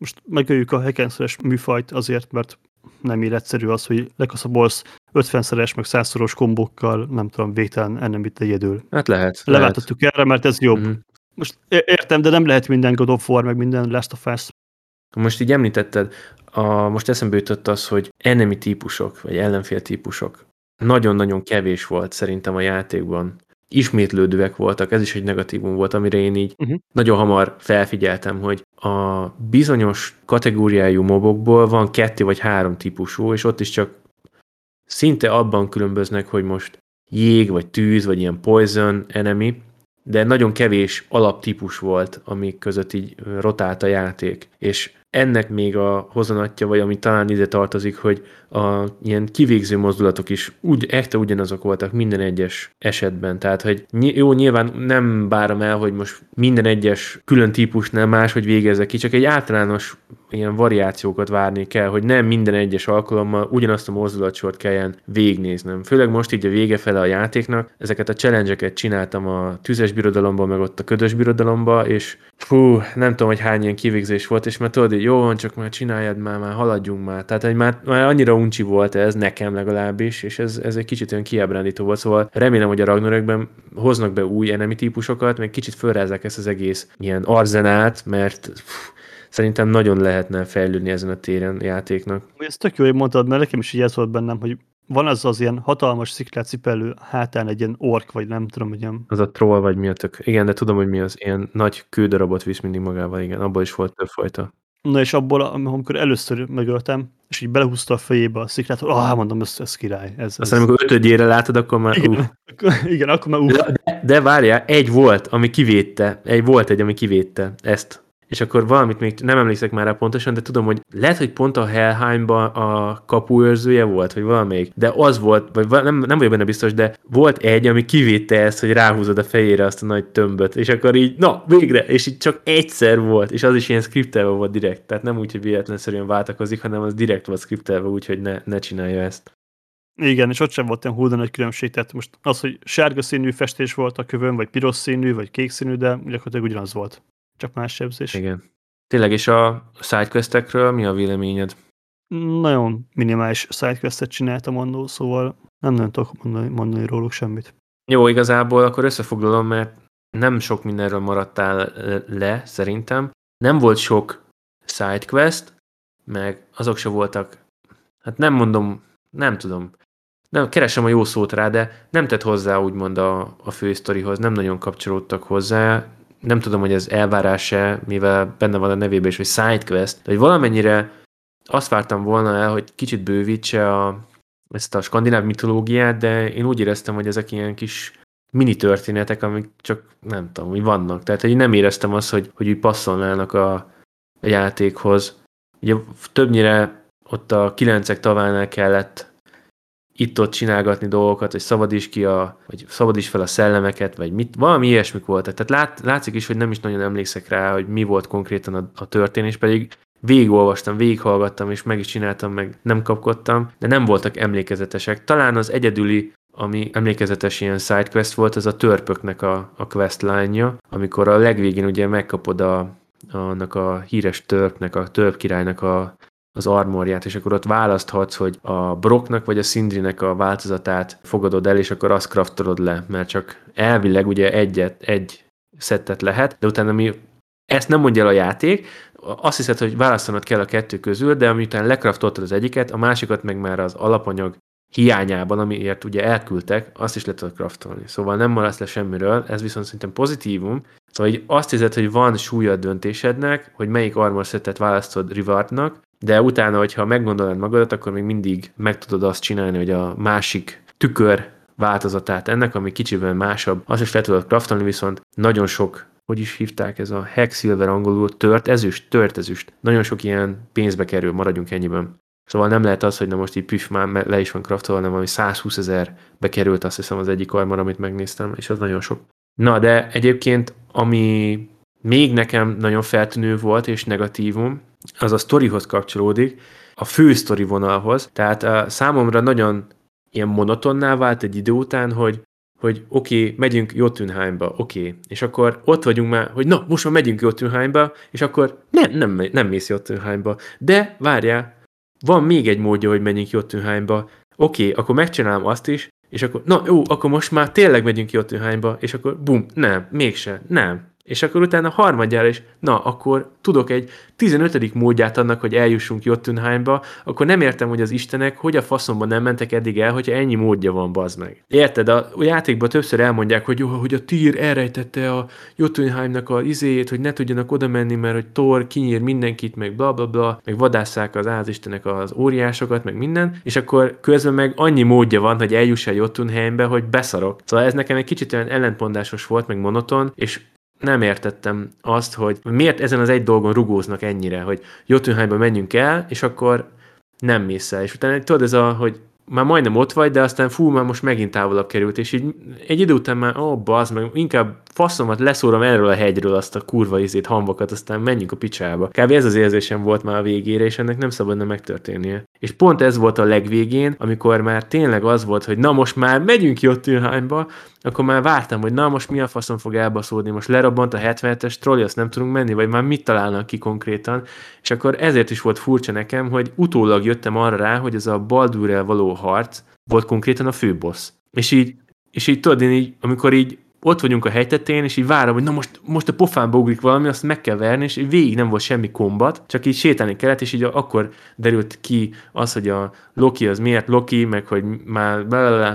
Most megöljük a hackenszeres műfajt azért, mert nem ér egyszerű az, hogy lekaszabolsz 50-szeres, meg 100-szoros kombókkal, nem tudom, végtelen ennem itt egyedül. Hát lehet. Leváltottuk lehet. erre, mert ez jobb. Mm-hmm. Most értem, de nem lehet minden God of War, meg minden Last of Us. Most így említetted, a, most eszembe jutott az, hogy enemi típusok, vagy ellenfél típusok nagyon-nagyon kevés volt szerintem a játékban. Ismétlődőek voltak, ez is egy negatívum volt, amire én így uh-huh. nagyon hamar felfigyeltem, hogy a bizonyos kategóriájú mobokból van kettő vagy három típusú, és ott is csak szinte abban különböznek, hogy most jég, vagy tűz, vagy ilyen poison enemy, de nagyon kevés alaptípus volt, amik között így rotált a játék. És ennek még a hozanatja, vagy ami talán ide tartozik, hogy a ilyen kivégző mozdulatok is úgy, ekte ugyanazok voltak minden egyes esetben. Tehát, hogy jó, nyilván nem bárom el, hogy most minden egyes külön típusnál máshogy végezze ki, csak egy általános ilyen variációkat várni kell, hogy nem minden egyes alkalommal ugyanazt a mozdulatsort kelljen végnéznem. Főleg most így a vége fele a játéknak, ezeket a challenge csináltam a tüzes birodalomban, meg ott a ködös birodalomba, és fú, nem tudom, hogy hány ilyen kivégzés volt, és mert tudod, jó van, csak már csináljad már, már haladjunk már. Tehát, hogy már, már annyira uncsi volt ez, nekem legalábbis, és ez, ez egy kicsit olyan kiábrándító volt, szóval remélem, hogy a Ragnarökben hoznak be új enemi típusokat, meg kicsit fölrázzák ezt az egész ilyen arzenát, mert pff, szerintem nagyon lehetne fejlődni ezen a téren játéknak. Ez tök jó, hogy mondtad, mert nekem is így ez volt bennem, hogy van az az ilyen hatalmas sziklát cipelő hátán egy ilyen ork, vagy nem tudom, hogy ilyen... Az a troll, vagy mi a tök. Igen, de tudom, hogy mi az. Ilyen nagy kődarabot visz mindig magával, igen. Abból is volt több fajta. Na és abból, amikor először megöltem, és így belehúzta a fejébe a szikrát, hogy ah, mondom, ez, ez király. Ez, Aztán ez. amikor ötödjére látod, akkor már igen, uh. (laughs) akkor, igen, akkor már uh. De, de várjál, egy volt, ami kivédte. Egy volt egy, ami kivédte ezt. És akkor valamit még nem emlékszek már rá pontosan, de tudom, hogy lehet, hogy pont a Helheimba a kapuőrzője volt, vagy valamelyik, de az volt, vagy nem, nem vagyok benne biztos, de volt egy, ami kivétte ezt, hogy ráhúzod a fejére azt a nagy tömböt, és akkor így, na, végre, és így csak egyszer volt, és az is ilyen skriptelve volt direkt, tehát nem úgy, hogy véletlenszerűen váltakozik, hanem az direkt volt skriptelve, úgyhogy ne, ne csinálja ezt. Igen, és ott sem volt ilyen hullda nagy különbség, tehát most az, hogy sárga színű festés volt a kövön, vagy piros színű, vagy kék színű, de gyakorlatilag ugyanaz volt. Csak más sebzés. Igen. Tényleg, és a sidequestekről mi a véleményed? Nagyon minimális sidequestet csináltam annól, szóval nem nagyon tudok mondani, mondani róluk semmit. Jó, igazából akkor összefoglalom, mert nem sok mindenről maradtál le, szerintem. Nem volt sok sidequest, meg azok se voltak, hát nem mondom, nem tudom, nem, keresem a jó szót rá, de nem tett hozzá úgymond a, a fősztorihoz, nem nagyon kapcsolódtak hozzá, nem tudom, hogy ez elvárás-e, mivel benne van a nevében is, hogy sidequest, de hogy valamennyire azt vártam volna el, hogy kicsit bővítse a, ezt a skandináv mitológiát, de én úgy éreztem, hogy ezek ilyen kis mini történetek, amik csak nem tudom, hogy vannak. Tehát hogy nem éreztem azt, hogy, hogy úgy passzolnának a, a játékhoz. Ugye többnyire ott a kilencek tavánál kellett itt-ott csinálgatni dolgokat, hogy szabadíts ki a, vagy szabadíts fel a szellemeket, vagy mit, valami ilyesmik voltak. Tehát lát, látszik is, hogy nem is nagyon emlékszek rá, hogy mi volt konkrétan a, a történés, pedig végigolvastam, végighallgattam, és meg is csináltam, meg nem kapkodtam, de nem voltak emlékezetesek. Talán az egyedüli, ami emlékezetes ilyen sidequest volt, az a törpöknek a, a questline amikor a legvégén ugye megkapod a, annak a híres törpnek, a törp királynak a az armorját, és akkor ott választhatsz, hogy a Brocknak vagy a Sindrinek a változatát fogadod el, és akkor azt kraftolod le, mert csak elvileg ugye egyet, egy szettet lehet, de utána mi ezt nem mondja el a játék, azt hiszed, hogy választanod kell a kettő közül, de amiután lekraftoltad az egyiket, a másikat meg már az alapanyag hiányában, amiért ugye elküldtek, azt is le tudod kraftolni. Szóval nem maradsz le semmiről, ez viszont szerintem pozitívum. Szóval hogy azt hiszed, hogy van súlya a döntésednek, hogy melyik armor szettet választod rewardnak, de utána, hogyha meggondolod magadat, akkor még mindig meg tudod azt csinálni, hogy a másik tükör változatát ennek, ami kicsiben másabb, azt is le tudod craftolni, viszont nagyon sok hogy is hívták ez a hex silver angolul, tört ezüst, tört ezüst. Nagyon sok ilyen pénzbe kerül, maradjunk ennyiben. Szóval nem lehet az, hogy na most így püf már le is van craftolva, hanem ami 120 ezer bekerült, azt hiszem az egyik armor, amit megnéztem, és az nagyon sok. Na, de egyébként, ami még nekem nagyon feltűnő volt, és negatívum, az a sztorihoz kapcsolódik, a fő sztori vonalhoz. Tehát a számomra nagyon ilyen monotonná vált egy idő után, hogy hogy oké, okay, megyünk Jotunheimba, oké, okay. és akkor ott vagyunk már, hogy na, most már megyünk Jotunheimba, és akkor nem, nem, nem mész Jotunheimba. De várjál, van még egy módja, hogy menjünk Jotunheimba. Oké, okay, akkor megcsinálom azt is, és akkor, na jó, akkor most már tényleg megyünk Jotunheimba, és akkor bum, nem, mégse, nem. És akkor utána harmadjára is, na, akkor tudok egy 15. módját annak, hogy eljussunk Jotunheimba, akkor nem értem, hogy az istenek hogy a faszomban nem mentek eddig el, hogyha ennyi módja van, bazd meg. Érted? A játékban többször elmondják, hogy, jó, hogy a Tyr elrejtette a Jotunheimnak a izéjét, hogy ne tudjanak oda menni, mert hogy Thor kinyír mindenkit, meg bla bla bla, meg vadásszák az ázistenek az óriásokat, meg minden, és akkor közben meg annyi módja van, hogy eljuss el Jotunheimbe, hogy beszarok. Szóval ez nekem egy kicsit olyan ellentmondásos volt, meg monoton, és nem értettem azt, hogy miért ezen az egy dolgon rugóznak ennyire, hogy Jotunheimba menjünk el, és akkor nem mész el. És utána tudod, ez a, hogy már majdnem ott vagy, de aztán fú, már most megint távolabb került, és így egy idő után már, ó, oh, bazd meg, inkább faszomat leszórom erről a hegyről azt a kurva izét, hamvakat, aztán menjünk a picsába. Kb. ez az érzésem volt már a végére, és ennek nem szabadna megtörténnie. És pont ez volt a legvégén, amikor már tényleg az volt, hogy na most már megyünk Jotunheimba, akkor már vártam, hogy na most mi a faszom fog elbaszódni, most lerabbant a 77-es trolli, azt nem tudunk menni, vagy már mit találnak ki konkrétan. És akkor ezért is volt furcsa nekem, hogy utólag jöttem arra rá, hogy ez a Baldurrel való harc volt konkrétan a főbossz. És így, és így tudod, én így, amikor így ott vagyunk a hegytetén, és így várom, hogy na most, most a pofánba ugrik valami, azt meg kell verni, és végig nem volt semmi kombat, csak így sétálni kellett, és így akkor derült ki az, hogy a Loki az miért Loki, meg hogy már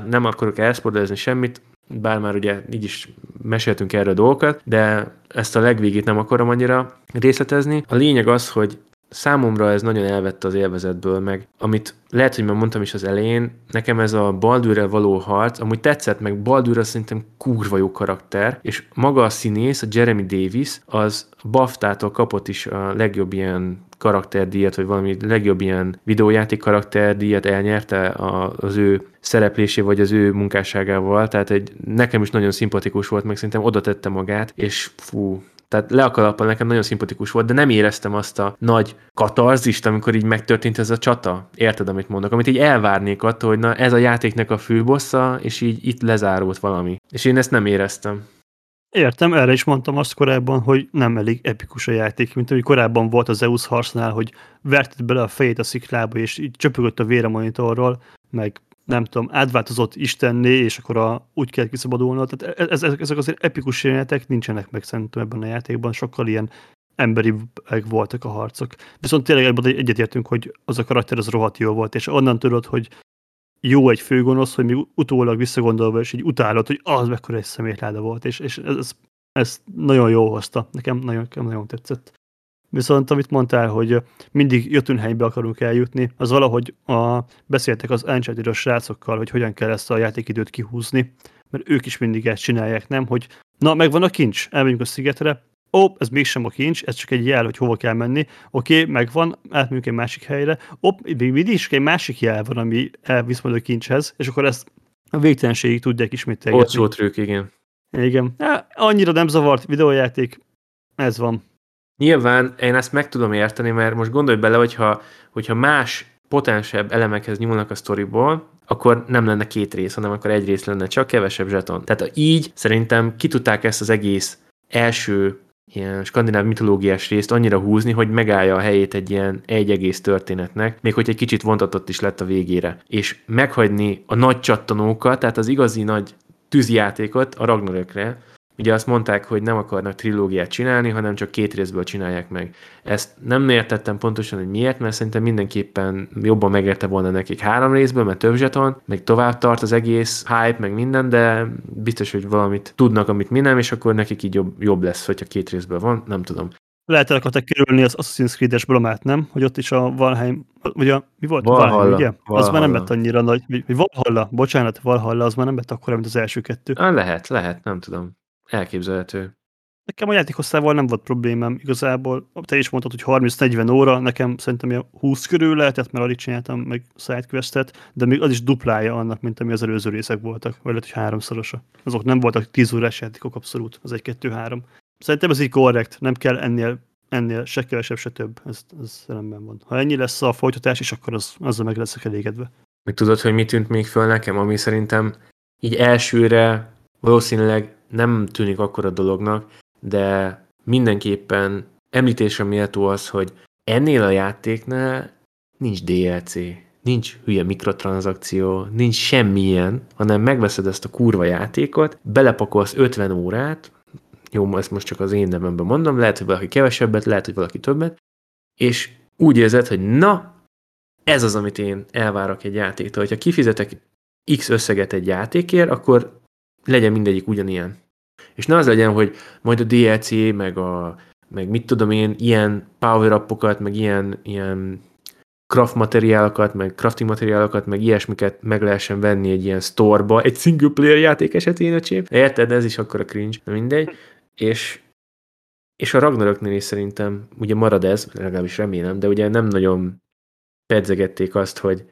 nem akarok elszpordozni semmit, bár már ugye így is meséltünk erről a dolgokat, de ezt a legvégét nem akarom annyira részletezni. A lényeg az, hogy számomra ez nagyon elvette az élvezetből, meg amit lehet, hogy már mondtam is az elején, nekem ez a Baldurrel való harc, amúgy tetszett, meg Baldurra szerintem kurva jó karakter, és maga a színész, a Jeremy Davis, az BAFTA-tól kapott is a legjobb ilyen karakterdíjat, vagy valami legjobb ilyen videójáték karakterdíjat elnyerte az ő szereplésé, vagy az ő munkásságával, tehát egy, nekem is nagyon szimpatikus volt, meg szerintem oda tette magát, és fú, tehát le a nekem nagyon szimpatikus volt, de nem éreztem azt a nagy katarzist, amikor így megtörtént ez a csata. Érted, amit mondok? Amit így elvárnék attól, hogy na ez a játéknek a főbossza, és így itt lezárult valami. És én ezt nem éreztem. Értem, erre is mondtam azt korábban, hogy nem elég epikus a játék, mint ami korábban volt az Zeus harcnál, hogy verted bele a fejét a sziklába, és így csöpögött a vére monitorról, meg nem tudom, átváltozott Istenné, és akkor a, úgy kell kiszabadulni. Tehát ez, ez, ezek azért epikus jelenetek nincsenek meg szerintem ebben a játékban, sokkal ilyen emberi voltak a harcok. Viszont tényleg ebben egyetértünk, hogy az a karakter az rohadt jó volt, és onnan tudod, hogy jó egy főgonosz, hogy még utólag visszagondolva, és így utálod, hogy az mekkora egy szemétláda volt, és, és ez, ez nagyon jó hozta. Nekem nagyon, nekem nagyon tetszett. Viszont amit mondtál, hogy mindig Jötunhelybe akarunk eljutni, az valahogy a, beszéltek az uncharted srácokkal, hogy hogyan kell ezt a játékidőt kihúzni, mert ők is mindig ezt csinálják, nem? Hogy na, megvan a kincs, elmegyünk a szigetre, ó, ez mégsem a kincs, ez csak egy jel, hogy hova kell menni, oké, okay, megvan, átmegyünk egy másik helyre, op, még mindig is egy másik jel van, ami elvisz majd a kincshez, és akkor ezt a végtelenségig tudják ismételni. Olcsó trükk, igen. Igen. Ja, annyira nem zavart videójáték, ez van. Nyilván én ezt meg tudom érteni, mert most gondolj bele, hogyha, hogyha más potensebb elemekhez nyúlnak a sztoriból, akkor nem lenne két rész, hanem akkor egy rész lenne, csak kevesebb zseton. Tehát így szerintem ki tudták ezt az egész első ilyen skandináv mitológiás részt annyira húzni, hogy megállja a helyét egy ilyen egy egész történetnek, még hogy egy kicsit vontatott is lett a végére. És meghagyni a nagy csattanókat, tehát az igazi nagy tűzjátékot a Ragnarökre, Ugye azt mondták, hogy nem akarnak trilógiát csinálni, hanem csak két részből csinálják meg. Ezt nem értettem pontosan, hogy miért, mert szerintem mindenképpen jobban megérte volna nekik három részből, mert több zseton, meg tovább tart az egész hype, meg minden, de biztos, hogy valamit tudnak, amit mi nem, és akkor nekik így jobb, jobb lesz, hogyha két részből van, nem tudom. Lehet el akartak kerülni az Assassin's Creed-es bromát, nem? Hogy ott is a Valheim, vagy a, mi volt? Valhalla. Valheim, ugye? Valhalla. Az már nem lett annyira nagy, vagy Valhalla, bocsánat, Valhalla, az már nem lett akkor, mint az első kettő. Lehet, lehet, nem tudom. Elképzelhető. Nekem a játékhosszával nem volt problémám igazából. Te is mondtad, hogy 30-40 óra, nekem szerintem ilyen 20 körül lehetett, mert alig csináltam meg sidequestet, de még az is duplája annak, mint ami az előző részek voltak, vagy lehet, hogy háromszorosa. Azok nem voltak 10 órás játékok abszolút, az 1-2-3. Szerintem ez így korrekt, nem kell ennél, ennél se kevesebb, se több. Ez, ez rendben van. Ha ennyi lesz a folytatás is, akkor az, azzal meg leszek elégedve. Meg tudod, hogy mi tűnt még föl nekem, ami szerintem így elsőre valószínűleg nem tűnik akkora dolognak, de mindenképpen említésre méltó az, hogy ennél a játéknál nincs DLC, nincs hülye mikrotranszakció, nincs semmilyen, hanem megveszed ezt a kurva játékot, belepakolsz 50 órát, jó, ezt most csak az én nevemben mondom, lehet, hogy valaki kevesebbet, lehet, hogy valaki többet, és úgy érzed, hogy na, ez az, amit én elvárok egy játéktól. Hogyha kifizetek X összeget egy játékért, akkor legyen mindegyik ugyanilyen. És ne az legyen, hogy majd a DLC, meg a meg mit tudom én, ilyen power meg ilyen, ilyen craft materiálokat, meg crafting materiálokat, meg ilyesmiket meg lehessen venni egy ilyen storeba, egy single player játék esetén, a. Érted? Ez is akkor a cringe, de mindegy. És, és a Ragnaröknél is szerintem ugye marad ez, legalábbis remélem, de ugye nem nagyon pedzegették azt, hogy,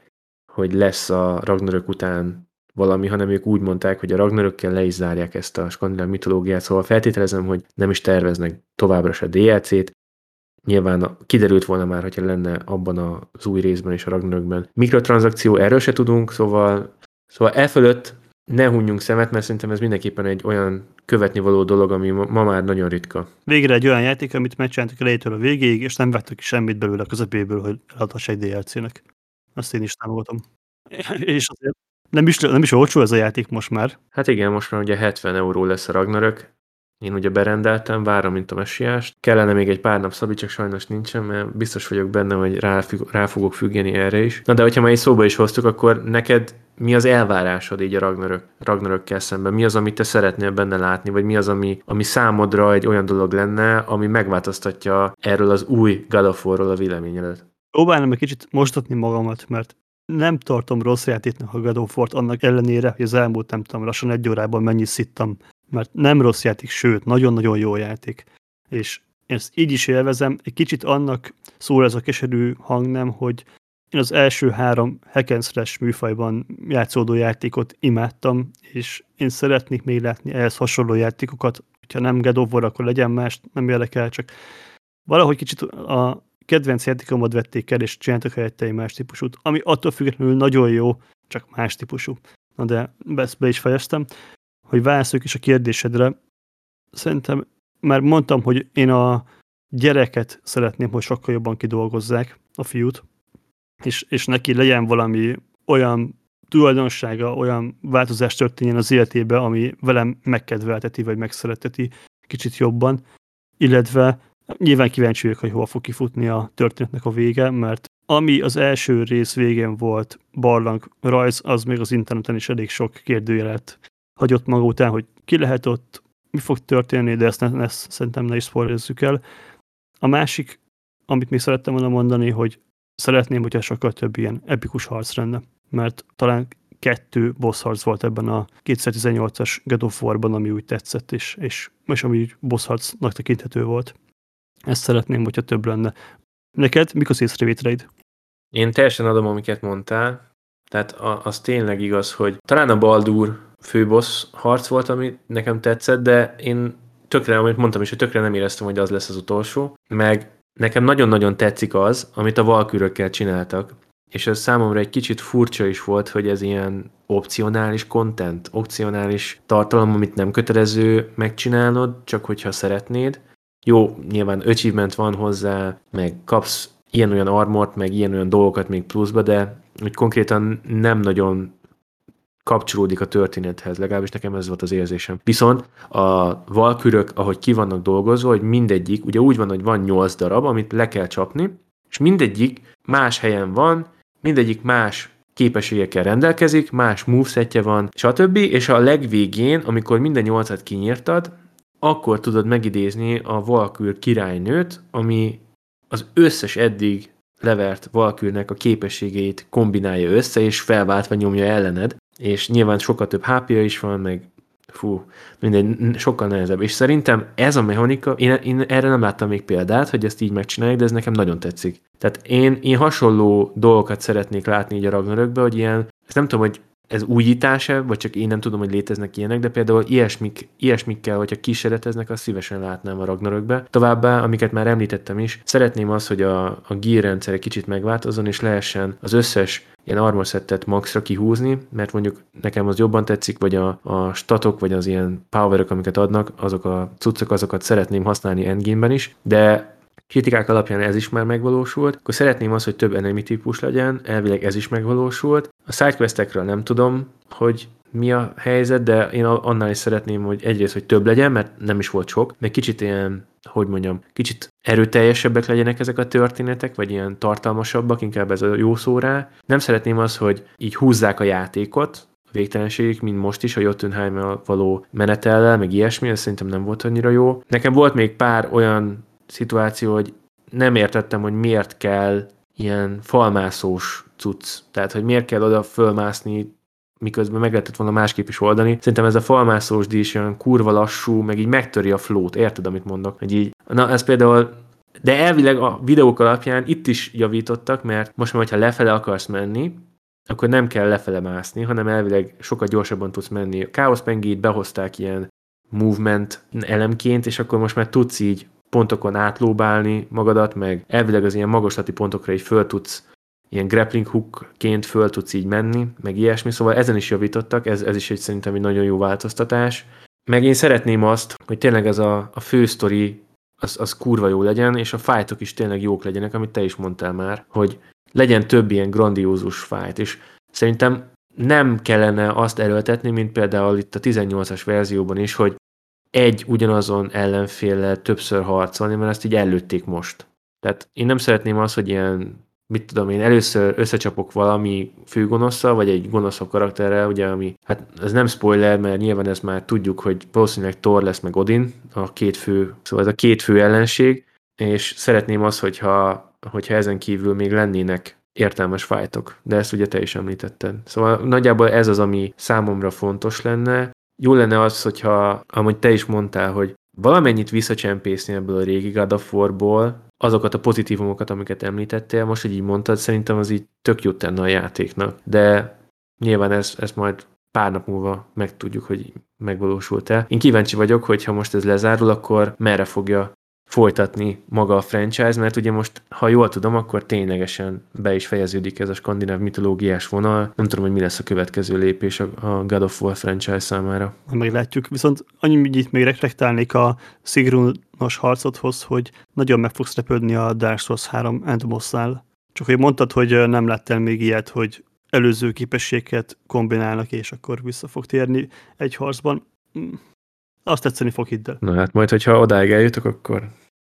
hogy lesz a Ragnarök után valami, hanem ők úgy mondták, hogy a Ragnarökkel le is zárják ezt a skandináv mitológiát, szóval feltételezem, hogy nem is terveznek továbbra se DLC-t. Nyilván kiderült volna már, hogyha lenne abban az új részben és a Ragnarökben. Mikrotranszakció, erről se tudunk, szóval, szóval e fölött ne hunjunk szemet, mert szerintem ez mindenképpen egy olyan követni való dolog, ami ma, már nagyon ritka. Végre egy olyan játék, amit megcsináltak elejétől a végéig, és nem vettek ki semmit belőle a közepéből, hogy eladhass egy DLC-nek. Azt én is támogatom. (laughs) És azért nem is, nem is olcsó ez a játék most már. Hát igen, most már ugye 70 euró lesz a Ragnarök, én ugye berendeltem, várom, mint a messiást. Kellene még egy pár nap szabi, csak sajnos nincsen, mert biztos vagyok benne, hogy rá, rá fogok függeni erre is. Na de hogyha már egy szóba is hoztuk, akkor neked mi az elvárásod így a Ragnarök, Ragnarökkel szemben? Mi az, amit te szeretnél benne látni, vagy mi az, ami, ami számodra egy olyan dolog lenne, ami megváltoztatja erről az új God a véleményedet? Próbálnám egy kicsit mostatni magamat, mert nem tartom rossz játéknak a God of War-t annak ellenére, hogy az elmúlt nem tudom, lassan egy órában mennyi szittam, mert nem rossz játék, sőt, nagyon-nagyon jó játék. És ezt így is élvezem, egy kicsit annak szól ez a keserű nem, hogy én az első három hack and műfajban játszódó játékot imádtam, és én szeretnék még látni ehhez hasonló játékokat, hogyha nem God of War, akkor legyen más, nem érdekel, csak valahogy kicsit a kedvenc játékomat vették el, és csináltak helyette egy más típusút, ami attól függetlenül nagyon jó, csak más típusú. Na de ezt be is fejeztem. Hogy válaszoljuk is a kérdésedre, szerintem már mondtam, hogy én a gyereket szeretném, hogy sokkal jobban kidolgozzák, a fiút, és, és neki legyen valami olyan tulajdonsága, olyan változás történjen az életébe, ami velem megkedvelteti, vagy megszereteti kicsit jobban, illetve nyilván kíváncsi vagyok, hogy hol fog kifutni a történetnek a vége, mert ami az első rész végén volt barlang rajz, az még az interneten is elég sok kérdőjelet hagyott maga után, hogy ki lehet ott, mi fog történni, de ezt, ne, ezt szerintem ne is spoilerezzük el. A másik, amit még szerettem volna mondani, hogy szeretném, hogyha sokkal több ilyen epikus harc lenne, mert talán kettő boss harc volt ebben a 2018-as God of War-ban, ami úgy tetszett, és, és, és ami boss harcnak tekinthető volt. Ezt szeretném, hogyha több lenne. Neked mik az észrevételeid? Én teljesen adom, amiket mondtál. Tehát az tényleg igaz, hogy talán a Baldur főbossz harc volt, ami nekem tetszett, de én tökre, amit mondtam is, hogy tökre nem éreztem, hogy az lesz az utolsó. Meg nekem nagyon-nagyon tetszik az, amit a valkürökkel csináltak. És ez számomra egy kicsit furcsa is volt, hogy ez ilyen opcionális content, opcionális tartalom, amit nem kötelező megcsinálnod, csak hogyha szeretnéd. Jó, nyilván achievement van hozzá, meg kapsz ilyen-olyan armort, meg ilyen-olyan dolgokat még pluszba, de úgy konkrétan nem nagyon kapcsolódik a történethez, legalábbis nekem ez volt az érzésem. Viszont a valkürök, ahogy ki vannak dolgozva, hogy mindegyik, ugye úgy van, hogy van nyolc darab, amit le kell csapni, és mindegyik más helyen van, mindegyik más képességekkel rendelkezik, más movesetje van, stb. És a legvégén, amikor minden nyolcat kinyírtad, akkor tudod megidézni a Valkür királynőt, ami az összes eddig levert Valkürnek a képességeit kombinálja össze, és felváltva nyomja ellened, és nyilván sokkal több hp is van, meg fú, mindegy, sokkal nehezebb. És szerintem ez a mechanika, én, én erre nem láttam még példát, hogy ezt így megcsinálják, de ez nekem nagyon tetszik. Tehát én, én hasonló dolgokat szeretnék látni így a Ragnarökbe, hogy ilyen, ezt nem tudom, hogy ez újítása, vagy csak én nem tudom, hogy léteznek ilyenek, de például ilyesmik, ilyesmikkel, hogyha kísérleteznek, azt szívesen látnám a Ragnarökbe. Továbbá, amiket már említettem is, szeretném azt, hogy a, a gear rendszer egy kicsit megváltozzon, és lehessen az összes ilyen armor settet maxra kihúzni, mert mondjuk nekem az jobban tetszik, vagy a, a statok, vagy az ilyen powerok, amiket adnak, azok a cuccok, azokat szeretném használni endgame-ben is, de kritikák alapján ez is már megvalósult, akkor szeretném azt, hogy több enemy típus legyen, elvileg ez is megvalósult. A sidequestekről nem tudom, hogy mi a helyzet, de én annál is szeretném, hogy egyrészt, hogy több legyen, mert nem is volt sok, meg kicsit ilyen, hogy mondjam, kicsit erőteljesebbek legyenek ezek a történetek, vagy ilyen tartalmasabbak, inkább ez a jó szó rá. Nem szeretném azt, hogy így húzzák a játékot, végtelenségig, mint most is a Jotunheim való menetellel, meg ilyesmi, ez szerintem nem volt annyira jó. Nekem volt még pár olyan szituáció, hogy nem értettem, hogy miért kell ilyen falmászós cucc. Tehát, hogy miért kell oda fölmászni, miközben meg lehetett volna másképp is oldani. Szerintem ez a falmászós díj olyan kurva lassú, meg így megtöri a flót, érted, amit mondok? Hogy így, na ez például de elvileg a videók alapján itt is javítottak, mert most már, hogyha lefele akarsz menni, akkor nem kell lefele mászni, hanem elvileg sokkal gyorsabban tudsz menni. A Chaos Pengét behozták ilyen movement elemként, és akkor most már tudsz így pontokon átlóbálni magadat, meg elvileg az ilyen magaslati pontokra így föl tudsz ilyen grappling hookként föl tudsz így menni, meg ilyesmi, szóval ezen is javítottak, ez, ez is egy szerintem egy nagyon jó változtatás. Meg én szeretném azt, hogy tényleg ez a, a fő sztori az, az kurva jó legyen, és a fájtok is tényleg jók legyenek, amit te is mondtál már, hogy legyen több ilyen grandiózus fájt, és szerintem nem kellene azt erőltetni, mint például itt a 18-as verzióban is, hogy egy ugyanazon ellenféllel többször harcolni, mert azt így előtték most. Tehát én nem szeretném azt, hogy ilyen mit tudom én, először összecsapok valami főgonosszal, vagy egy gonoszabb karakterrel, ugye, ami, hát ez nem spoiler, mert nyilván ezt már tudjuk, hogy valószínűleg Thor lesz meg Odin, a két fő, szóval ez a két fő ellenség, és szeretném azt, hogyha, hogyha ezen kívül még lennének értelmes fájtok, de ezt ugye te is említetted. Szóval nagyjából ez az, ami számomra fontos lenne. Jó lenne az, hogyha, amúgy te is mondtál, hogy valamennyit visszacsempészni ebből a régi God of War-ból, azokat a pozitívumokat, amiket említettél, most, hogy így mondtad, szerintem az így tök jót tenne a játéknak. De nyilván ezt, ezt majd pár nap múlva megtudjuk, hogy megvalósult-e. Én kíváncsi vagyok, hogy ha most ez lezárul, akkor merre fogja folytatni maga a franchise, mert ugye most, ha jól tudom, akkor ténylegesen be is fejeződik ez a skandináv mitológiás vonal. Nem tudom, hogy mi lesz a következő lépés a God of War franchise számára. Meglátjuk, viszont annyit még reflektálnék a Sigrunos harcodhoz, hogy nagyon meg fogsz repődni a Dark Souls 3 Endboss-nál. Csak hogy mondtad, hogy nem láttál még ilyet, hogy előző képességet kombinálnak, és akkor vissza fog térni egy harcban. Hm, azt tetszeni fog hidd el. Na hát majd, hogyha odáig eljutok, akkor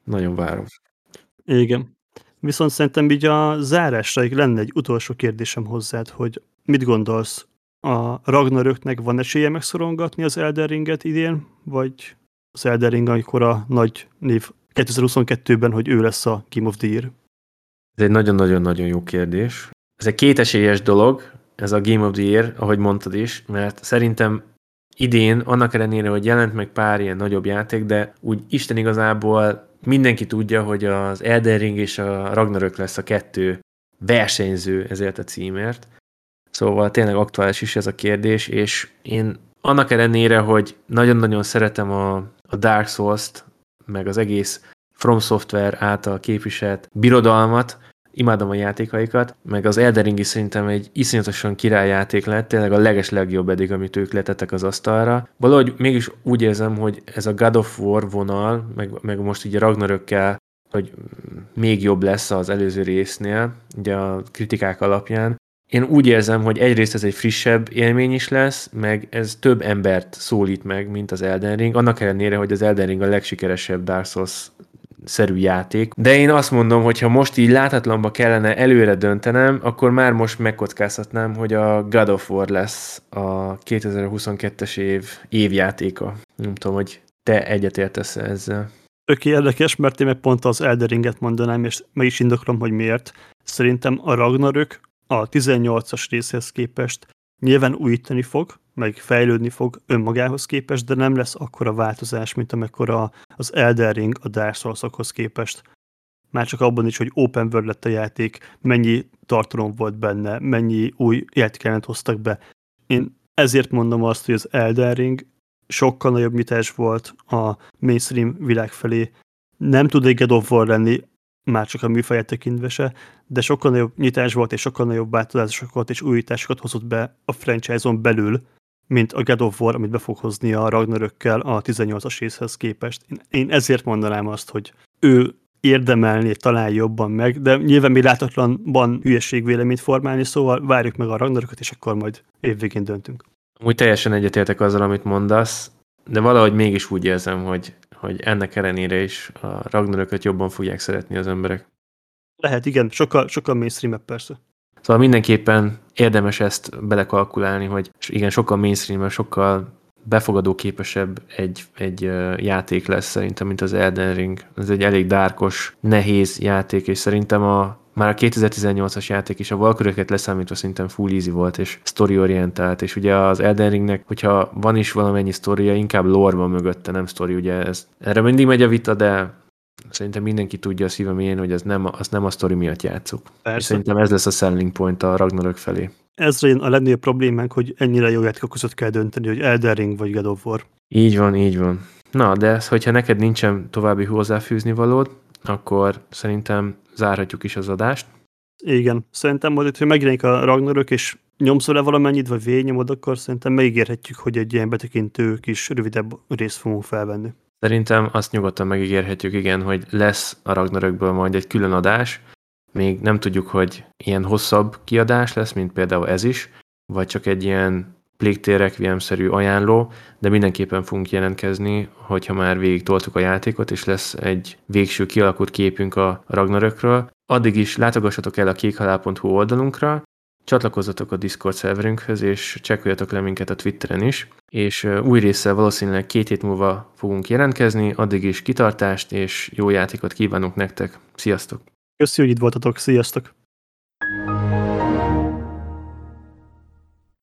nagyon várom. Igen. Viszont szerintem így a zárásra lenne egy utolsó kérdésem hozzád, hogy mit gondolsz? A Ragnaröknek van esélye megszorongatni az Elden Ringet idén, vagy az Elden Ring, amikor a nagy név 2022-ben, hogy ő lesz a Game of the Year? Ez egy nagyon-nagyon-nagyon jó kérdés. Ez egy kétesélyes dolog, ez a Game of the Year, ahogy mondtad is, mert szerintem idén, annak ellenére, hogy jelent meg pár ilyen nagyobb játék, de úgy Isten igazából mindenki tudja, hogy az Elden Ring és a Ragnarök lesz a kettő versenyző ezért a címért. Szóval tényleg aktuális is ez a kérdés, és én annak ellenére, hogy nagyon-nagyon szeretem a, a Dark Souls-t, meg az egész From Software által képviselt birodalmat, imádom a játékaikat, meg az Elden Ring is szerintem egy iszonyatosan királyjáték lett, tényleg a leges legjobb eddig, amit ők letettek az asztalra. Valahogy mégis úgy érzem, hogy ez a God of War vonal, meg, meg most így a Ragnarökkel, hogy még jobb lesz az előző résznél, ugye a kritikák alapján. Én úgy érzem, hogy egyrészt ez egy frissebb élmény is lesz, meg ez több embert szólít meg, mint az Elden Ring, annak ellenére, hogy az Elden Ring a legsikeresebb Dark Souls szerű játék. De én azt mondom, hogy ha most így láthatlanba kellene előre döntenem, akkor már most megkockázhatnám, hogy a God of War lesz a 2022-es év évjátéka. Nem tudom, hogy te egyetértesz ezzel. Tök érdekes, mert én meg pont az Elderinget mondanám, és meg is indoklom, hogy miért. Szerintem a Ragnarök a 18-as részhez képest nyilván újítani fog, meg fejlődni fog önmagához képest, de nem lesz akkora változás, mint amekkora az Elden Ring a Dark souls képest. Már csak abban is, hogy open world lett a játék, mennyi tartalom volt benne, mennyi új játékelmet hoztak be. Én ezért mondom azt, hogy az Elden Ring sokkal nagyobb nyitás volt a mainstream világ felé. Nem tud egy God of War lenni, már csak a műfaját tekintve se, de sokkal nagyobb nyitás volt, és sokkal nagyobb változásokat és újításokat hozott be a franchise-on belül, mint a God of War, amit be fog hozni a Ragnarökkel a 18-as részhez képest. Én, ezért mondanám azt, hogy ő érdemelni talán jobban meg, de nyilván mi látatlanban hülyeség véleményt formálni, szóval várjuk meg a Ragnarököt, és akkor majd évvégén döntünk. Úgy teljesen egyetértek azzal, amit mondasz, de valahogy mégis úgy érzem, hogy, hogy ennek ellenére is a Ragnarököt jobban fogják szeretni az emberek. Lehet, igen, sokkal, sokkal mainstream persze. Szóval mindenképpen érdemes ezt belekalkulálni, hogy igen, sokkal mainstream sokkal befogadó képesebb egy, egy játék lesz szerintem, mint az Elden Ring. Ez egy elég dárkos, nehéz játék, és szerintem a már a 2018-as játék is a Valköröket leszámítva szerintem full easy volt, és story-orientált, és ugye az Elden Ringnek, hogyha van is valamennyi sztoria, inkább lore van mögötte, nem story, ugye ez, erre mindig megy a vita, de Szerintem mindenki tudja a szívem én, hogy az nem, az nem a sztori miatt játszuk. Persze. És szerintem ez lesz a selling point a Ragnarök felé. Ez a legnagyobb problémánk, hogy ennyire jó játékok között kell dönteni, hogy Elden Ring vagy God of War. Így van, így van. Na, de ez, hogyha neked nincsen további hozzáfűzni valód, akkor szerintem zárhatjuk is az adást. Igen, szerintem majd, hogy megjelenik a Ragnarök, és nyomszol le valamennyit, vagy végnyomod, akkor szerintem megígérhetjük, hogy egy ilyen betekintő kis rövidebb részt fogunk felvenni. Szerintem azt nyugodtan megígérhetjük, igen, hogy lesz a Ragnarökből majd egy külön adás. Még nem tudjuk, hogy ilyen hosszabb kiadás lesz, mint például ez is, vagy csak egy ilyen Tale Requiem-szerű ajánló, de mindenképpen fogunk jelentkezni, hogyha már végig toltuk a játékot, és lesz egy végső kialakult képünk a Ragnarökről. Addig is látogassatok el a kékhalál.hu oldalunkra, csatlakozzatok a Discord szerverünkhöz, és csekkoljatok le minket a Twitteren is, és új résszel valószínűleg két hét múlva fogunk jelentkezni, addig is kitartást és jó játékot kívánunk nektek. Sziasztok! Köszönjük, hogy itt voltatok, sziasztok!